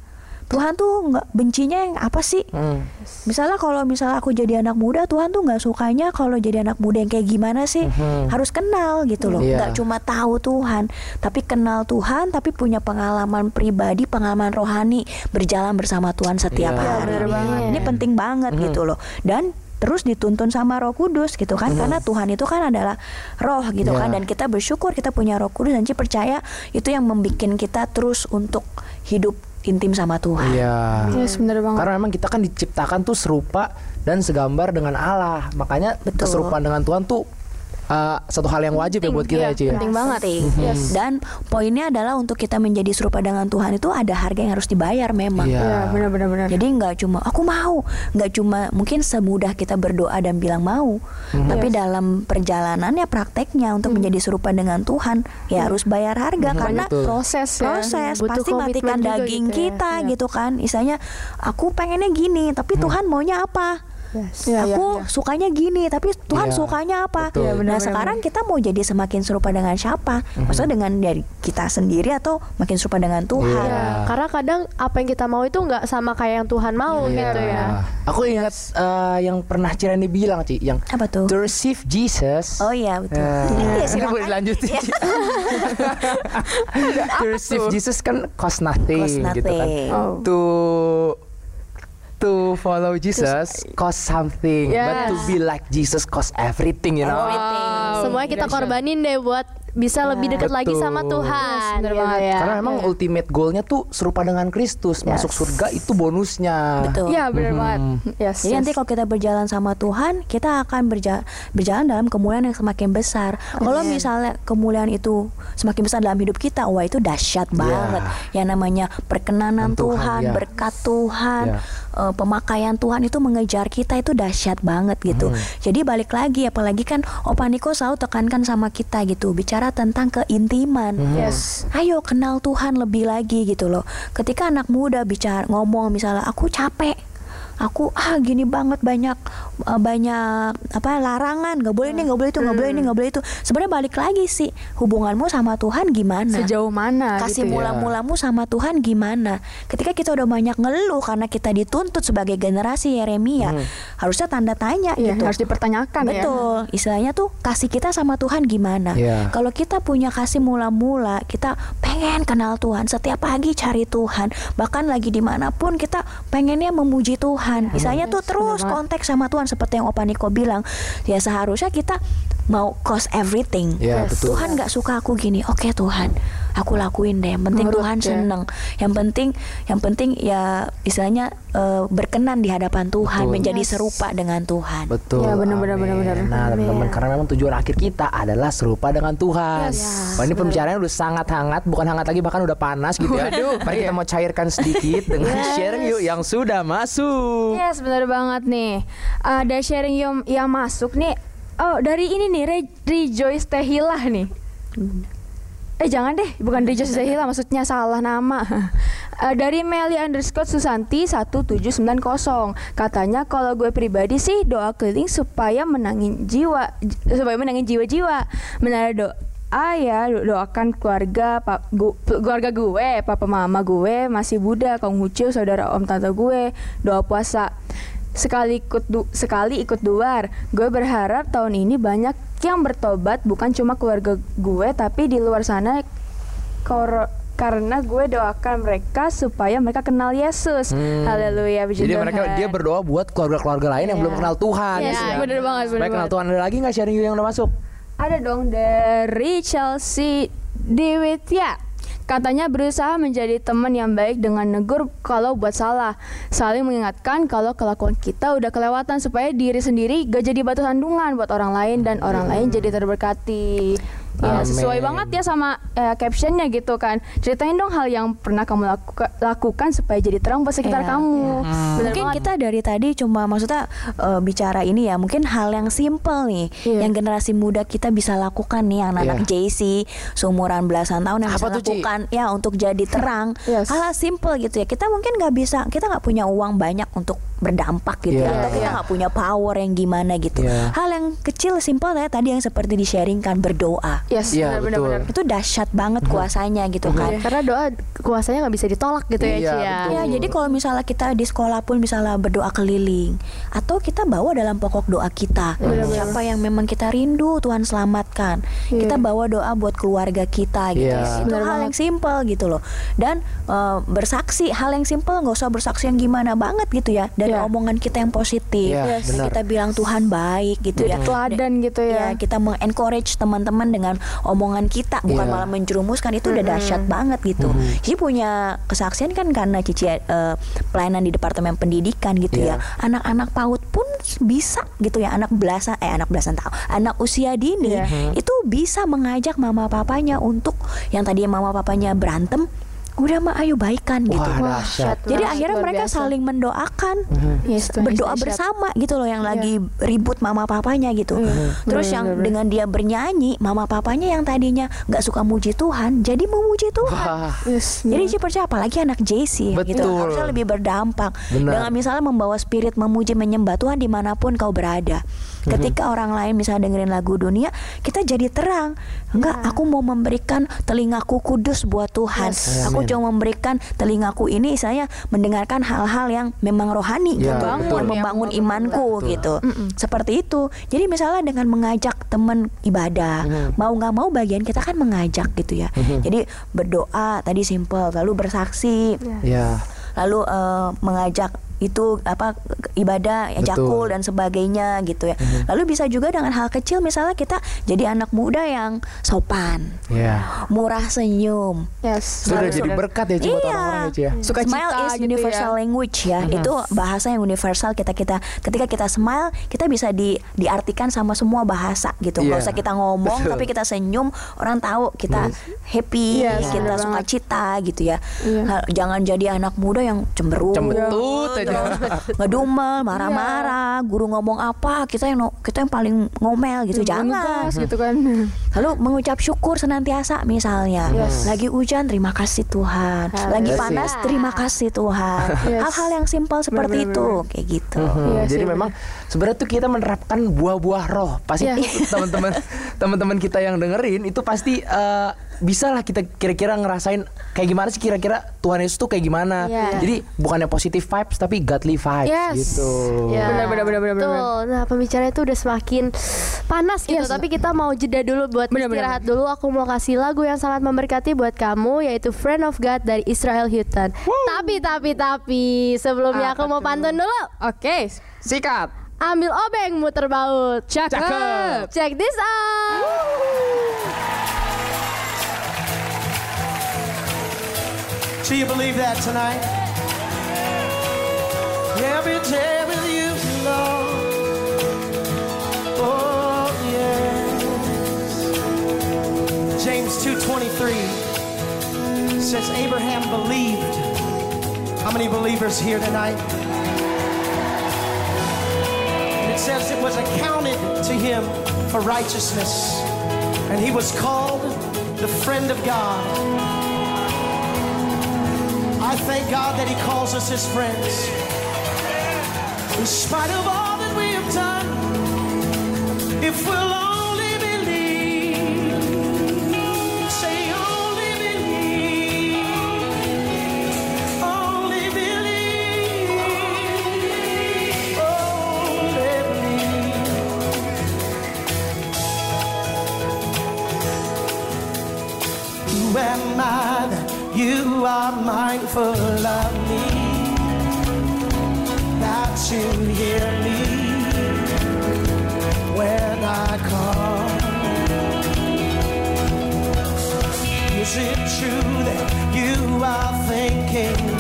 Tuhan tuh nggak bencinya yang apa sih? Hmm. Misalnya kalau misalnya aku jadi anak muda, Tuhan tuh nggak sukanya kalau jadi anak muda yang kayak gimana sih? Harus kenal gitu loh, Iya. nggak cuma tahu Tuhan, tapi kenal Tuhan, tapi punya pengalaman pribadi, pengalaman rohani berjalan bersama Tuhan setiap Iya, hari. benar banget. Ini penting banget gitu loh, dan terus dituntun sama Roh Kudus gitu kan karena Tuhan itu kan adalah roh gitu Iya. kan dan kita bersyukur kita punya Roh Kudus dan percaya itu yang membuat kita terus untuk hidup intim sama Tuhan. Iya. Yes, bener banget. Karena memang kita kan diciptakan tuh serupa dan segambar dengan Allah. Makanya Betul. keserupaan dengan Tuhan tuh uh, satu hal yang wajib ya buat kita ya, Ci. ya? penting banget. Penting. Yes. Dan poinnya adalah untuk kita menjadi serupa dengan Tuhan itu ada harga yang harus dibayar memang. Iya. Iya, benar-benar benar. Jadi nggak cuma aku mau, nggak cuma mungkin semudah kita berdoa dan bilang mau, Mhm. tapi dalam perjalanannya prakteknya untuk menjadi serupa dengan Tuhan ya harus bayar harga karena Betul. proses ya. proses Butuh pasti komitmen matikan daging gitu ya. kita Iya. gitu kan. Istilahnya aku pengennya gini, tapi Tuhan maunya apa? Yes. Iya, iya, aku iya. sukanya gini, tapi Tuhan Iya, sukanya apa? betul. Iya, benar, nah benar, sekarang kita mau jadi semakin serupa dengan siapa? Maksudnya dengan dari kita sendiri atau makin serupa dengan Tuhan? Iya. Ya, karena kadang apa yang kita mau itu nggak sama kayak yang Tuhan mau gitu ya. Aku ingat uh, yang pernah Cireni bilang, Ci, yang Apa tuh? to receive Jesus. Oh iya betul. Iya, ini silakan. boleh lanjutin. Ci. to receive Jesus kan cost nothing, Cost gitu kan. nothing. Oh. To to follow Jesus cost something, but to Yes. be like Jesus cost everything, you know. Semuanya kita korbanin deh buat bisa lebih dekat lagi sama Tuhan. bener gitu banget. ya. Karena memang ultimate goalnya tuh serupa dengan Kristus. Masuk surga itu bonusnya. Betul. Iya benar banget. Yes. Jadi yes. nanti kalau kita berjalan sama Tuhan, kita akan berja- berjalan dalam kemuliaan yang semakin besar. Kalau misalnya kemuliaan itu semakin besar dalam hidup kita, wah itu dahsyat banget. Yang namanya perkenanan Dan Tuhan, Tuhan, ya. berkat Tuhan, Ya. eh, pemakaian Tuhan itu mengejar kita itu dahsyat banget gitu. Hmm. Jadi balik lagi, apalagi kan Opa Niko selalu tekankan sama kita gitu, bicara tentang keintiman. Hmm. Yes. Ayo kenal Tuhan lebih lagi gitu loh. Ketika anak muda bicara ngomong misalnya aku capek, aku ah gini banget banyak eh, banyak apa larangan nggak boleh ini nggak boleh itu nggak boleh ini nggak boleh itu. Sebenarnya balik lagi sih hubunganmu sama Tuhan gimana? Sejauh mana kasih gitu ya. mula-mulamu sama Tuhan gimana? Ketika kita udah banyak ngeluh karena kita dituntut sebagai generasi Yeremia, harusnya tanda tanya Iya, gitu. harus dipertanyakan ya. Betul, istilahnya tuh kasih kita sama Tuhan gimana. Iya. Kalau kita punya kasih mula-mula, kita pengen kenal Tuhan, setiap pagi cari Tuhan, bahkan lagi di mana pun kita pengennya memuji Tuhan. Istilahnya tuh terus konteks sama Tuhan seperti yang Opa Niko bilang. Ya seharusnya kita mau cost everything. Iya, betul. Tuhan nggak suka aku gini, oke Tuhan, aku lakuin deh. Yang penting Nurut Tuhan ya. seneng. Yang penting, yang penting ya istilahnya eh, berkenan di hadapan Tuhan, Betul. menjadi serupa dengan Tuhan. Betul. Ya, benar, benar, amin. benar, benar. Nah, teman-teman, karena memang tujuan akhir kita adalah serupa dengan Tuhan. Wah, ini pembicaraannya udah sangat hangat, bukan hangat lagi bahkan udah panas gitu ya. Mari kita mau cairkan sedikit dengan sharing yuk yang sudah masuk. Yes, benar banget nih. Ada sharing yang, yang masuk nih. Oh, dari ini nih, Re- Rejoice Tehila nih. Eh jangan deh, bukan Rejoice Tehila, maksudnya salah nama. Eh, dari Meli underscore Susanti 1790 Katanya kalau gue pribadi sih doa keliling supaya menangin jiwa Supaya menangin jiwa-jiwa. Menara doa ya. Do- doakan keluarga pa, gu- keluarga gue, papa mama gue masih Buddha, Kong Hucu, saudara om tante gue, doa puasa sekali ikut du- sekali ikut duar. Gue berharap tahun ini banyak yang bertobat bukan cuma keluarga gue tapi di luar sana kor- karena gue doakan mereka supaya mereka kenal Yesus. Haleluya. puji Jadi Tuhan. mereka dia berdoa buat keluarga-keluarga lain yang belum kenal Tuhan. Yes, gitu ya. bener banget, bener Supaya kenal banget. Tuhan. Ada lagi nggak sharing yang udah masuk? Ada dong dari Chelsea Dewitya. Katanya berusaha menjadi teman yang baik dengan negur kalau buat salah. Saling mengingatkan kalau kelakuan kita udah kelewatan supaya diri sendiri gak jadi batu sandungan buat orang lain dan orang lain jadi terberkati. Ya, sesuai banget ya sama eh, captionnya gitu kan. Ceritain dong hal yang pernah kamu lakuka- lakukan supaya jadi terang buat sekitar Iya, kamu. Bener Mungkin banget. kita dari tadi cuma maksudnya eh, bicara ini ya, mungkin hal yang simple nih, Iya. yang generasi muda kita bisa lakukan nih, yang anak Iya. JC seumuran belasan tahun yang Apa bisa tuh, Ci? lakukan ya untuk jadi terang. Yes. Hal simple gitu ya. Kita mungkin nggak bisa, kita nggak punya uang banyak untuk berdampak gitu Iya. ya, atau kita Iya. nggak punya power yang gimana gitu. Iya. Hal yang kecil simple ya tadi yang seperti di sharingkan berdoa. Yes, Iya, benar-benar. betul. Itu dahsyat banget kuasanya gitu kan. Karena doa kuasanya nggak bisa ditolak gitu ya, Iya, Ci ya. betul. Ya, jadi kalau misalnya kita di sekolah pun misalnya berdoa keliling atau kita bawa dalam pokok doa kita siapa yang memang kita rindu Tuhan selamatkan. Kita bawa doa buat keluarga kita gitu. Iya. Itu Benar hal yang simple gitu loh. Dan eh, bersaksi hal yang simple nggak usah bersaksi yang gimana banget gitu ya. Dari Iya. omongan kita yang positif. Iya, Dan benar. kita bilang Tuhan baik gitu Jadi ya. teladan gitu ya. Ya, kita mengencourage teman-teman dengan omongan kita bukan Iya. malah menjerumuskan itu udah dahsyat banget gitu. Jadi punya kesaksian kan karena Cici eh, pelayanan di departemen pendidikan gitu Iya. ya. Anak-anak PAUD pun bisa gitu ya, anak belasan eh anak belasan tahun, anak usia dini Iya. itu bisa mengajak mama papanya untuk yang tadinya mama papanya berantem udah mah ayo baikan gitu. Wah, dahsyat. Jadi Wah, akhirnya mereka biasa. saling mendoakan Yes, Tuhan, berdoa dahsyat. bersama gitu loh yang lagi ribut mama papanya gitu. Terus Bener, yang bener, bener. dengan dia bernyanyi, mama papanya yang tadinya nggak suka muji Tuhan, jadi memuji Tuhan. Wah, Yes, Jadi sih percaya apalagi anak JC gitu Betul. harusnya lebih berdampak Benar. dengan misalnya membawa spirit memuji menyembah Tuhan di mana pun kau berada. Ketika orang lain misalnya dengerin lagu dunia, kita jadi terang. Enggak, aku mau memberikan telingaku kudus buat Tuhan. Aku Amin. cuma memberikan telingaku ini saya mendengarkan hal-hal yang memang rohani Ya, gitu, betul. yang membangun imanku gitu. Seperti itu. Jadi misalnya dengan mengajak teman ibadah, mau nggak mau bagian kita kan mengajak gitu ya. Jadi berdoa tadi simple, lalu bersaksi, ya. lalu eh, mengajak itu apa ibadah ya, jakul dan sebagainya gitu ya. Lalu bisa juga dengan hal kecil misalnya kita jadi anak muda yang sopan, Iya. murah senyum. Yes. Sudah jadi berkat ya buat Iya. orang-orang ya, Ci, ya. Suka smile cita is gitu universal ya. language ya. Itu bahasa yang universal kita kita ketika kita smile kita bisa di diartikan sama semua bahasa gitu. Nggak Iya. usah kita ngomong Betul. tapi kita senyum, orang tahu kita happy, Yes, kita bener suka banget. cita gitu ya. Iya. Nah, Jangan jadi anak muda yang cemberut, Cembetut aja. ngedumel, marah-marah, guru ngomong apa, kita yang no- kita yang paling ngomel gitu. Jangan. Ngegas gitu kan. Lalu mengucap syukur senantiasa misalnya. Yes. Lagi hujan terima kasih Tuhan. Lagi Yes, panas sih. terima kasih Tuhan. Yes. Hal-hal yang simpel seperti Bener, itu kayak gitu. Hmm, Iya jadi sih, memang sebenarnya tuh kita menerapkan buah-buah roh. Pasti Iya. teman-teman teman-teman kita yang dengerin itu pasti eh, bisa lah kita kira-kira ngerasain kayak gimana sih kira-kira Tuhan Yesus tuh kayak gimana. Iya. Jadi bukannya positive vibes tapi godly vibes Yes. gitu. Ya. Benar, benar, benar, benar, benar. Betul. Nah, pembicaraan itu udah semakin panas gitu. Yes. Tapi kita mau jeda dulu buat Benar, benar, istirahat dulu. Aku mau kasih lagu yang sangat memberkati buat kamu yaitu Friend of God dari Israel Houghton. Tapi tapi tapi sebelumnya aku Apa mau tuh? pantun dulu. Oke. Sikat. Ambil obeng muter baut. Cakep. Check this out. Do you believe that tonight? Every day with you, Lord. Oh, yes. James 2.23 says Abraham believed. How many believers here tonight? It says it was accounted to him for righteousness. And he was called the friend of God. I thank God that He calls us His friends. In spite of all that we have done, if we'll mindful of me? That you hear me when I call. Is it true that you are thinking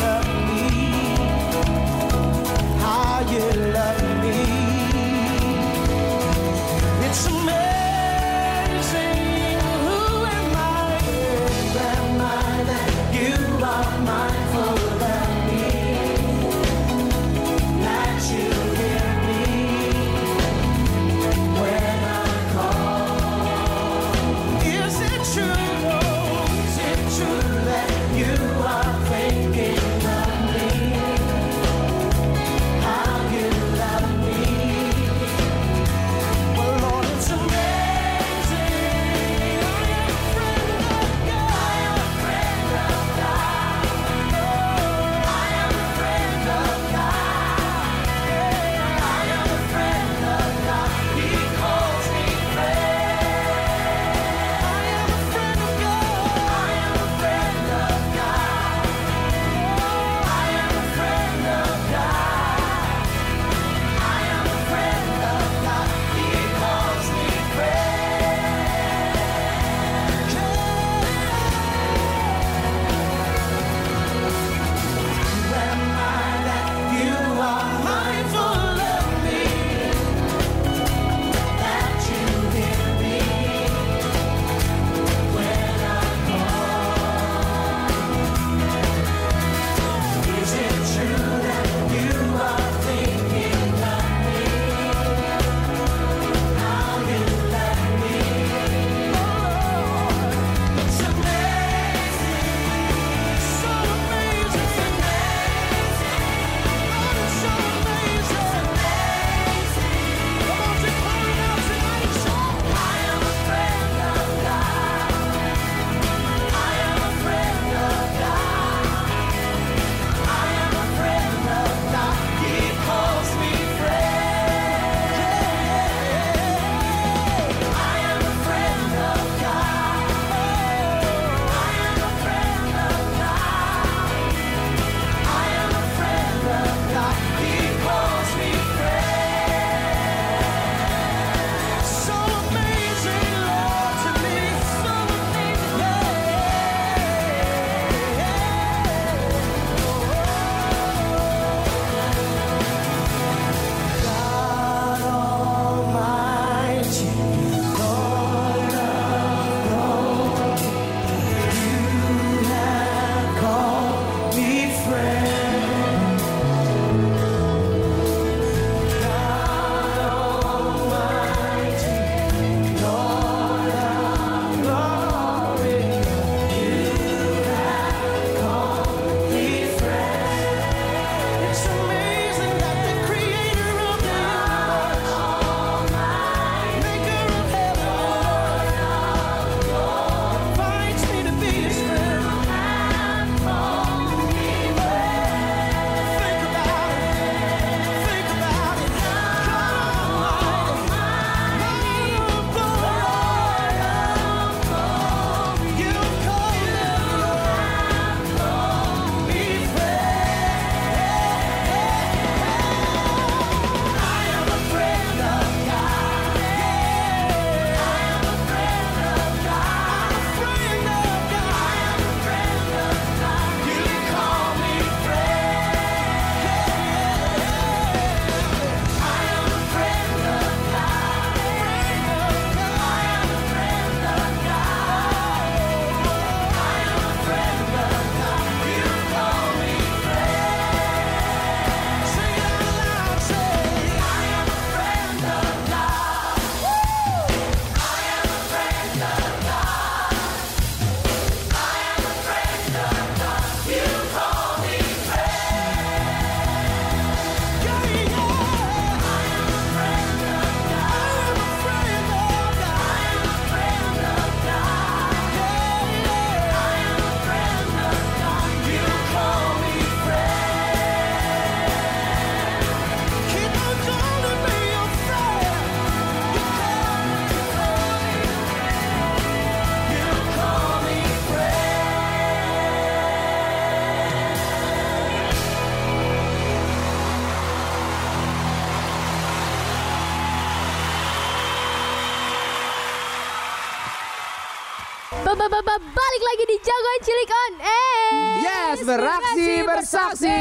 Balik lagi di Jagoan Cilik on Air. Yes, beraksi bersaksi.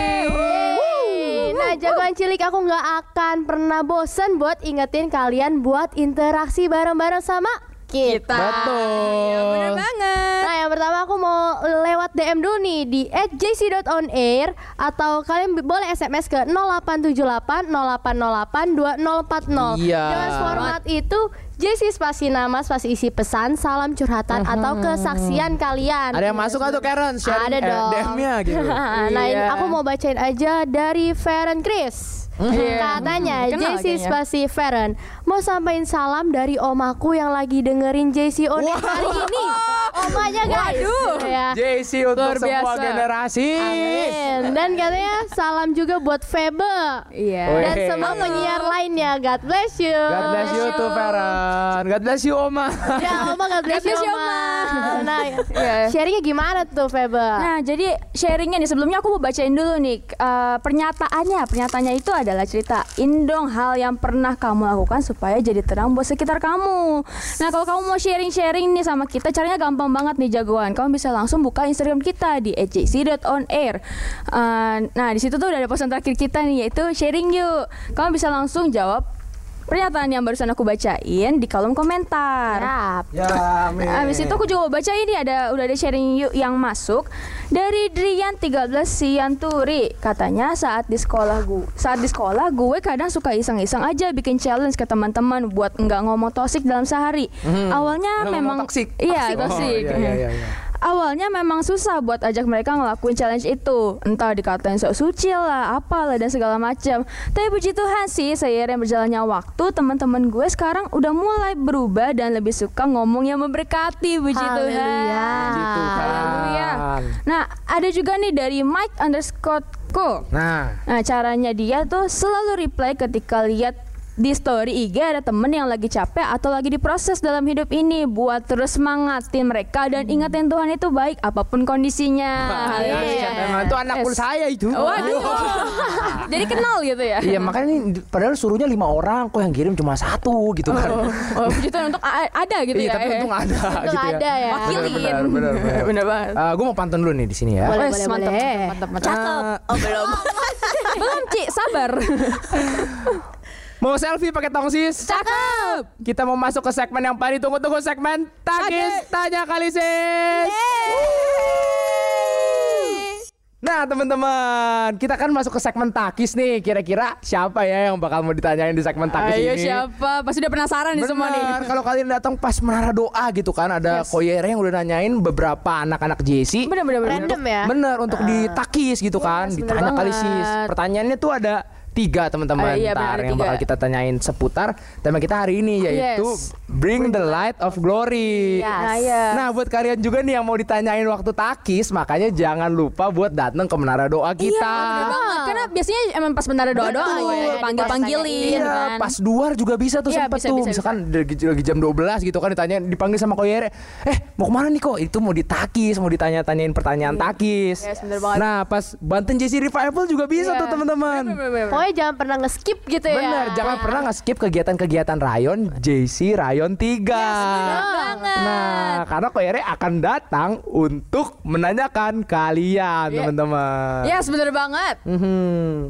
Nah, jagoan cilik aku nggak akan pernah bosen buat ingetin kalian buat interaksi bareng-bareng sama kita. Betul. Lewat DM dulu nih di @jc.onair atau kalian boleh SMS ke 0878 0808 2040. Iya. Dengan format itu JC spasi nama, spasi isi pesan, salam curhatan atau kesaksian kalian. Ada yang masuk tuh Karen? Sharing, Ada eh, dong. DM-nya gitu. nah ini Iya. aku mau bacain aja dari Feren Chris. Katanya Kenal JC kayaknya. spasi Feren mau sampaikan salam dari omaku yang lagi dengerin JC on Air hari ini. Omanya guys. Ya. JC untuk Luar semua biasa. generasi. Amin. Dan katanya salam juga buat Febe Iya. dan Weh. semua penyiar lainnya. God bless you. God bless you tuh Feren. God bless you Oma. Ya Oma God bless you bless you, Oma. Oma. Nah, Iya. sharingnya gimana tuh Febe? Nah, jadi sharingnya nih sebelumnya aku mau bacain dulu nih eh, pernyataannya. Pernyataannya itu adalah ceritain dong hal yang pernah kamu lakukan supaya jadi terang buat sekitar kamu. Nah, kalau kamu mau sharing-sharing nih sama kita, caranya gampang banget nih jagoan. Kamu bisa langsung buka Instagram kita di @jc.onair. Eh, nah, di situ tuh udah ada pesan terakhir kita nih yaitu sharing yuk. Kamu bisa langsung jawab pernyataan yang barusan aku bacain di kolom komentar. Siap. Ya, amin. Abis itu aku juga mau baca ini ada udah ada sharing yuk yang masuk dari Drian 13 Sianturi katanya saat di sekolah gue saat di sekolah gue kadang suka iseng-iseng aja bikin challenge ke teman-teman buat nggak ngomong toksik dalam sehari awalnya Nggak memang toksik. iya Toksik. toksik Oh, iya, iya, iya. Awalnya memang susah buat ajak mereka ngelakuin challenge itu Entah dikatain sok suci lah, apalah dan segala macam. Tapi puji Tuhan sih seiring berjalannya waktu Teman-teman gue sekarang udah mulai berubah dan lebih suka ngomong yang memberkati Puji Tuhan Haleluya. Puji Tuhan. Haleluya. Nah ada juga nih dari Mike underscore ko Nah, Nah caranya dia tuh selalu reply ketika lihat di story IG ada temen yang lagi capek atau lagi diproses dalam hidup ini buat terus semangatin mereka dan ingatin Tuhan itu baik apa pun kondisinya. ya, memang itu anak pun saya itu. Waduh. Jadi kenal gitu ya. Iya makanya ini padahal suruhnya lima orang kok yang kirim cuma satu gitu kan. Oh, puji Tuhan untuk a- ada gitu iya ya. tapi untung ada gitu ya. ada ya. Wakilin. Benar benar benar. Banget. gue mau pantun dulu nih di sini ya. Boleh, boleh, mantap, mantap, mantap. Eh, Oh belum. belum Ci, sabar. Mau selfie pakai tongsis? Cakep. Kita mau masuk ke segmen yang paling tunggu-tunggu segmen Tagis Tanya Kali Sis. Nah teman-teman, kita kan masuk ke segmen takis nih. Kira-kira siapa ya yang bakal mau ditanyain di segmen takis Ayo ini? siapa? Pasti udah penasaran nih semua nih. Bener, kalau kalian datang pas menara doa gitu kan ada koyere yang udah nanyain beberapa anak-anak JC. Bener bener bener. Random ya. Bener untuk ditakis gitu kan, bener ditanya kali banget. sis. Pertanyaannya tuh ada tiga teman-teman Ah, iya, Ntar yang tiga. bakal kita tanyain seputar tema kita hari ini yaitu Yes. Bring the Light of Glory. Nah, iya. Nah buat kalian juga nih yang mau ditanyain waktu takis makanya jangan lupa buat datang ke menara doa kita. Iya, bener banget. Karena biasanya emang pas benar doa doa Betul. gitu, panggil panggilin Iya, kan. pas duar juga bisa tuh Iya, sempet bisa, tuh. bisa, Misalkan lagi, lagi jam 12 gitu kan ditanya dipanggil sama koyere. Eh, mau ke mana nih kok? Itu mau ditakis, mau ditanya-tanyain pertanyaan takis. Yes, bener banget. Nah, pas Banten JC Revival juga bisa Iya. tuh teman-teman. Pokoknya jangan pernah nge-skip gitu ya. Bener, jangan pernah nge-skip kegiatan-kegiatan Rayon JC Rayon 3. banget. Nah, karena koyere akan datang untuk menanyakan kalian, Iya. teman-teman. Yes, bener banget. Mhm.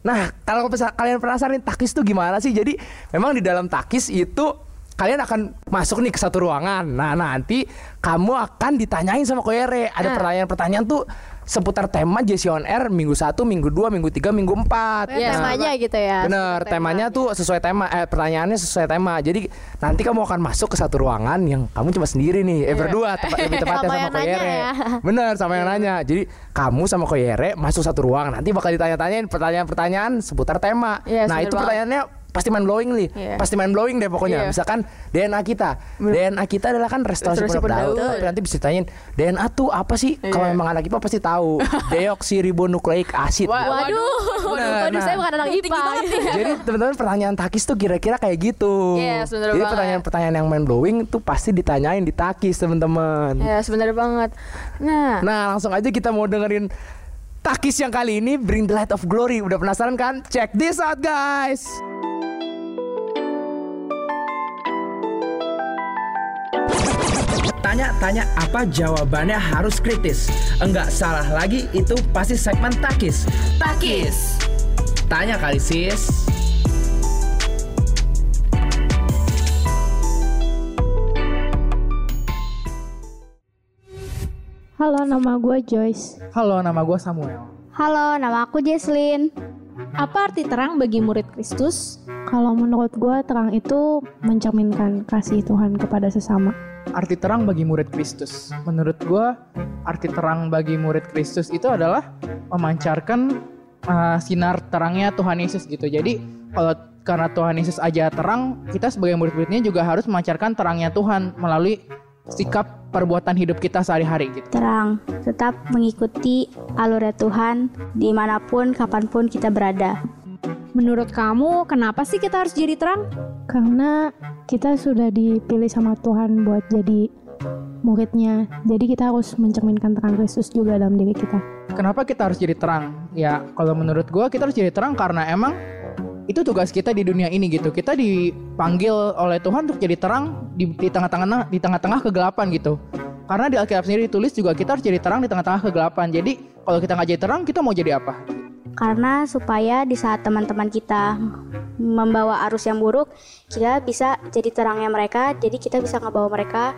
Nah, kalau kalian penasaran nih, takis itu gimana sih? Jadi memang di dalam takis itu kalian akan masuk nih ke satu ruangan. Nah, nanti kamu akan ditanyain sama koyere. Ada Nah. pertanyaan-pertanyaan tuh seputar tema JC on Air minggu 1, minggu 2, minggu 3, minggu 4. Ya, temanya gitu ya. Bener, temanya tuh sesuai tema, eh pertanyaannya sesuai tema. Jadi nanti kamu akan masuk ke satu ruangan yang kamu cuma sendiri nih, eh berdua, tepat, lebih tepatnya Sama sama, Koyere. ya. Bener, sama yang nanya. Jadi kamu sama Koyere masuk satu ruangan, nanti bakal ditanya-tanyain pertanyaan-pertanyaan seputar tema. Yes, nah itu banget. pertanyaannya pasti mind blowing nih, Iya. pasti mind blowing deh pokoknya. Iya. Misalkan DNA kita, DNA kita adalah kan restorasi Restorasi. Tapi Nanti bisa ditanyain DNA tuh apa sih? Kalau Iya. memang anak IPA pasti tahu. Deoksiribonukleik acid. Wah, Waduh, Bener, waduh nah. saya bukan anak IPA. Jadi teman-teman pertanyaan takis tuh kira-kira kayak gitu. Yes, bener Jadi pertanyaan-pertanyaan yang mind blowing tuh pasti ditanyain di takis teman-teman. Yes, bener banget. Nah, Nah langsung aja kita mau dengerin takis yang kali ini Bring the Light of Glory. Udah penasaran kan? Check this out guys. Tanya-tanya apa jawabannya harus kritis. Enggak salah lagi itu pasti segmen takis. Takis. Tanya kali sis. Halo, nama gue Joyce. Halo, nama gue Samuel. Halo, nama aku Jesslyn. Apa arti terang bagi murid Kristus? Kalau menurut gue, terang itu mencerminkan kasih Tuhan kepada sesama. Arti terang bagi murid Kristus. Menurut gue, arti terang bagi murid Kristus itu adalah memancarkan uh, sinar terangnya Tuhan Yesus gitu. Jadi kalau karena Tuhan Yesus aja terang, kita sebagai murid-muridnya juga harus memancarkan terangnya Tuhan melalui sikap perbuatan hidup kita sehari-hari gitu. Terang, tetap mengikuti alurnya Tuhan di mana pun, kapan pun kita berada. Menurut kamu, kenapa sih kita harus jadi terang? Karena kita sudah dipilih sama Tuhan buat jadi muridnya. Jadi kita harus mencerminkan terang Kristus juga dalam diri kita. Kenapa kita harus jadi terang? Ya, kalau menurut gua kita harus jadi terang karena emang itu tugas kita di dunia ini gitu. Kita dipanggil oleh Tuhan untuk jadi terang di, di tengah-tengah di tengah-tengah kegelapan gitu. Karena di Alkitab sendiri ditulis juga kita harus jadi terang di tengah-tengah kegelapan. Jadi kalau kita nggak jadi terang, kita mau jadi apa? Karena supaya di saat teman-teman kita membawa arus yang buruk, kita bisa jadi terangnya mereka, jadi kita bisa ngebawa mereka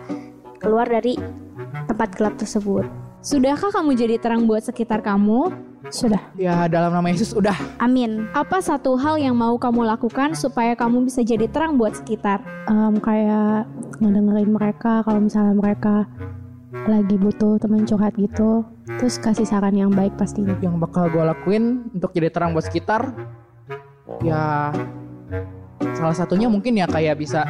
keluar dari tempat gelap tersebut. Sudahkah kamu jadi terang buat sekitar kamu? Sudah. Ya dalam nama Yesus udah. Amin. Apa satu hal yang mau kamu lakukan supaya kamu bisa jadi terang buat sekitar? Em, kayak ngedengerin mereka kalau misalnya mereka lagi butuh teman curhat gitu. Terus kasih saran yang baik pastinya. Yang bakal gue lakuin untuk jadi terang buat sekitar, ya salah satunya mungkin ya kayak bisa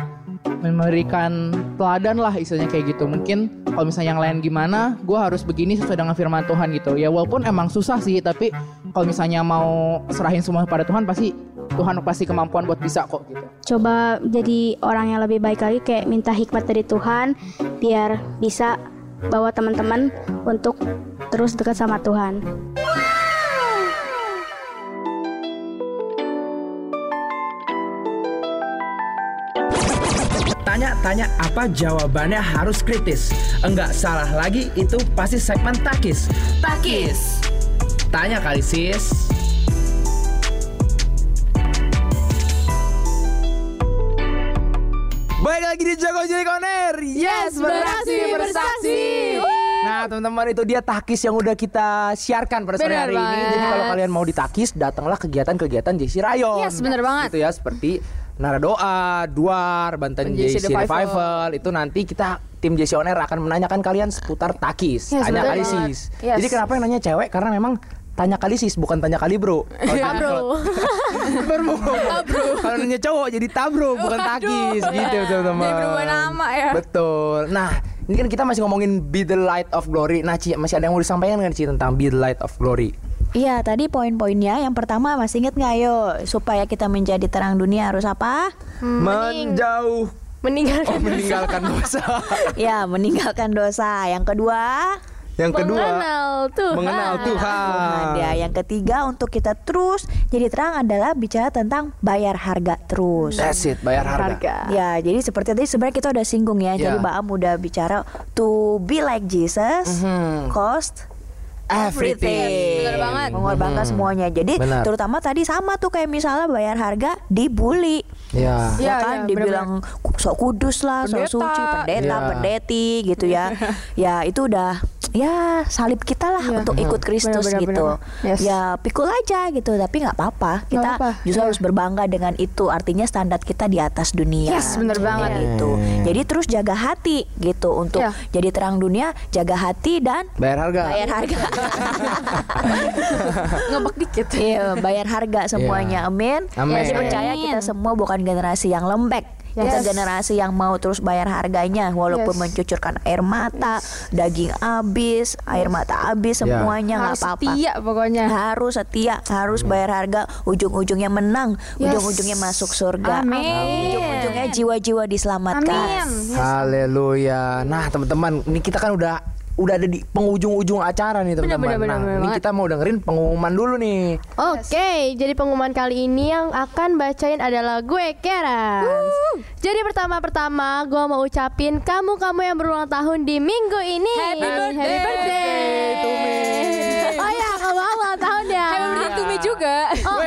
memberikan teladan lah istilahnya kayak gitu. Mungkin kalau misalnya yang lain gimana, gue harus begini sesuai dengan firman Tuhan gitu. Ya walaupun emang susah sih, tapi kalau misalnya mau serahin semua pada Tuhan pasti Tuhan pasti kemampuan buat bisa kok gitu. Coba jadi orang yang lebih baik lagi, kayak minta hikmat dari Tuhan, biar bisa bawa teman-teman untuk terus dekat sama Tuhan. Tanya-tanya apa jawabannya harus kritis. Enggak salah lagi itu pasti segmen takis. Takis. Tanya kali sis. Baik lagi di Jago Jadi Koner. Yes, beraksi bersaksi. Nah, teman-teman itu dia takis yang udah kita siarkan pada sore hari ini. Jadi kalau kalian mau ditakis, datanglah kegiatan-kegiatan JC Rayon. Yes, benar banget. Gitu ya, seperti Nara Doa, Duar, Banten JC Revival. Revival. Itu nanti kita tim JC On Air akan menanyakan kalian seputar takis. Yes, tanya benar kali banget. sis. Yes. Jadi kenapa yang nanya cewek? Karena memang tanya kali sis, bukan tanya kali bro. Kalau Iya, jadi- kalau- Berbro. Kalau nanya cowok jadi tabro bukan takis gitu teman-teman. Jadi berubah nama ya. Betul. Nah, ini kan kita masih ngomongin Be the Light of Glory. Nah, Ci, masih ada yang mau disampaikan kan Ci tentang Be the Light of Glory? Iya, tadi poin-poinnya yang pertama masih inget nggak yo supaya kita menjadi terang dunia harus apa? Menjauh Meninggalkan oh, meninggalkan dosa. ya, meninggalkan dosa. Yang kedua, Yang kedua, mengenal Tuhan. mengenal Tuhan. Ya. Yang ketiga untuk kita terus jadi terang adalah bicara tentang bayar harga terus. That's it, bayar harga. Ya, jadi seperti tadi sebenarnya kita udah singgung ya. Jadi Ya. Baam udah bicara to be like Jesus, Mhm. cost Everything. Benar banget. mengorbankan Mhm. semuanya. Jadi Benar. terutama tadi sama tuh kayak misalnya bayar harga dibully. Ya. Iya, ya kan iya, dibilang ku- sok kudus lah, sok Pendeta. suci, pendeta, Iya. pendeti gitu ya. ya itu udah ya salib kita lah Iya. untuk ikut Kristus Benar, benar, gitu. benar. Yes. Ya pikul aja gitu, tapi nggak apa-apa. Kita apa-apa, justru iya. harus berbangga dengan itu. Artinya standar kita di atas dunia. Yes, benar banget. Gitu. Jadi terus jaga hati gitu untuk Iya. jadi terang dunia, jaga hati dan Bayar harga. bayar harga. Ngebak dikit. Iya, bayar harga semuanya. Amin. Amin. Jadi percaya kita semua bukan generasi yang lembek. Kita Yes. generasi yang mau terus bayar harganya walaupun Yes. mencucurkan air mata, daging habis, air mata habis Ya. semuanya nggak Harus apa-apa. setia pokoknya. Harus setia, harus bayar harga, ujung-ujungnya menang, Yes. ujung-ujungnya masuk surga. Amin. Ujung-ujungnya jiwa-jiwa diselamatkan. Amin. Haleluya. Nah, teman-teman, ini kita kan udah udah ada di penghujung-ujung acara nih teman-teman. bener, bener, nah, bener ini banget. kita mau dengerin pengumuman dulu nih. Oke, jadi pengumuman kali ini yang akan bacain adalah gue Karen. Jadi pertama-pertama gue mau ucapin kamu-kamu yang berulang tahun di minggu ini. Happy birthday. Happy birthday. Oh ya, kamu ulang tahun ya. Happy birthday to me juga. Oh,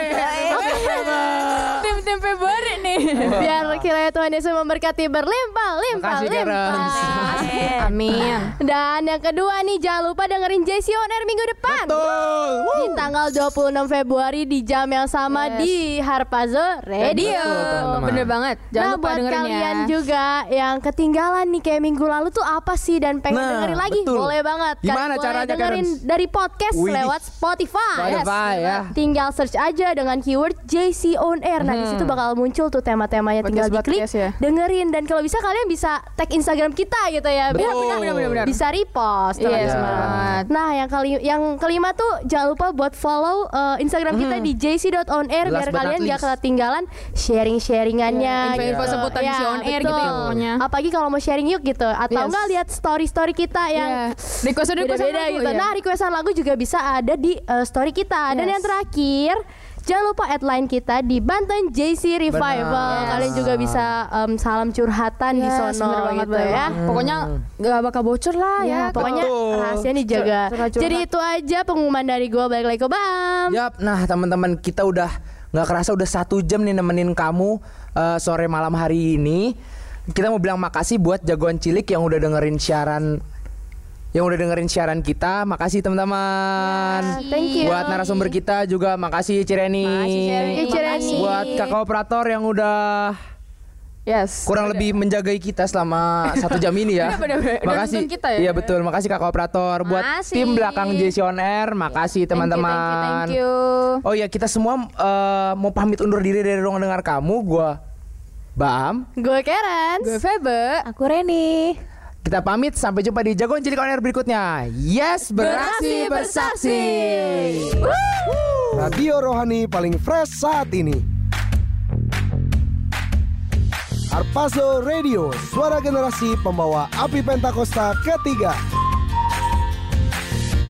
Tim-tim Februari nih. Biar kiranya Tuhan Yesus memberkati berlimpah, limpah, Makasih, limpah. Amin. Dan yang kedua nih jangan lupa dengerin JC On Air minggu depan. Betul. Di tanggal 26 Februari di jam yang sama Yes. di Harpazo Radio. Betul. Bener banget. Jangan nah lupa buat dengerin kalian ya. juga yang ketinggalan nih kayak minggu lalu tuh apa sih dan pengen Nah, dengerin lagi betul. boleh banget kan Gimana boleh caranya, dengerin Karen? dari podcast Widih. lewat Spotify. Spotify, ya. Tinggal search aja dengan keyword JC on air. Nah, di situ bakal muncul tuh tema-temanya tinggal diklik, ya. dengerin dan kalau bisa kalian bisa tag Instagram kita gitu ya. biar Betul. kita Benar, benar, benar. bisa repost Iya, teman-teman. semangat. Nah, yang kali yang kelima tuh jangan lupa buat follow uh, Instagram kita di jc.onair biar kalian gak ketinggalan sharing-sharingannya. Info-info gitu. seputar Ya, JC on air gitu ya pokoknya. Apalagi kalau mau sharing yuk gitu atau Yes. enggak lihat story-story kita yang Iya. Request request beda-beda gitu. Nah, requestan lagu juga bisa ada di uh, story kita. Dan Yes. yang terakhir Jangan lupa add line kita di Banten JC Revival. Benar. Kalian juga bisa um, salam curhatan di Yes, sono bener banget, gitu ya. banget. Pokoknya gak bakal bocor lah ya. Ya, pokoknya Betul. rahasia dijaga. Jadi itu aja pengumuman dari gue balik lagi ke Bam. Yap, nah teman-teman kita udah nggak kerasa udah satu jam nih nemenin kamu eh, sore malam hari ini. Kita mau bilang makasih buat jagoan cilik yang udah dengerin siaran yang udah dengerin siaran kita. Makasih teman-teman. Thank you. Buat narasumber kita juga makasih Cireni. Cireni. Cireni. Buat kakak operator yang udah Yes. kurang lebih menjagai kita selama satu jam ini ya. Makasih. kita ya. Iya betul. Makasih kakak operator. Buat Makasih. tim belakang JC On Air. Makasih teman-teman. Thank you. Oh ya kita semua eh, mau pamit undur diri dari ruang dengar kamu. Gua Bam. Gue Karen. Gue Febe. Aku Reni. Kita pamit sampai jumpa di jagoan cilik on air berikutnya. Yes, beraksi bersaksi. Radio Rohani paling fresh saat ini. Arpazo Radio, suara generasi pembawa api Pentakosta ketiga.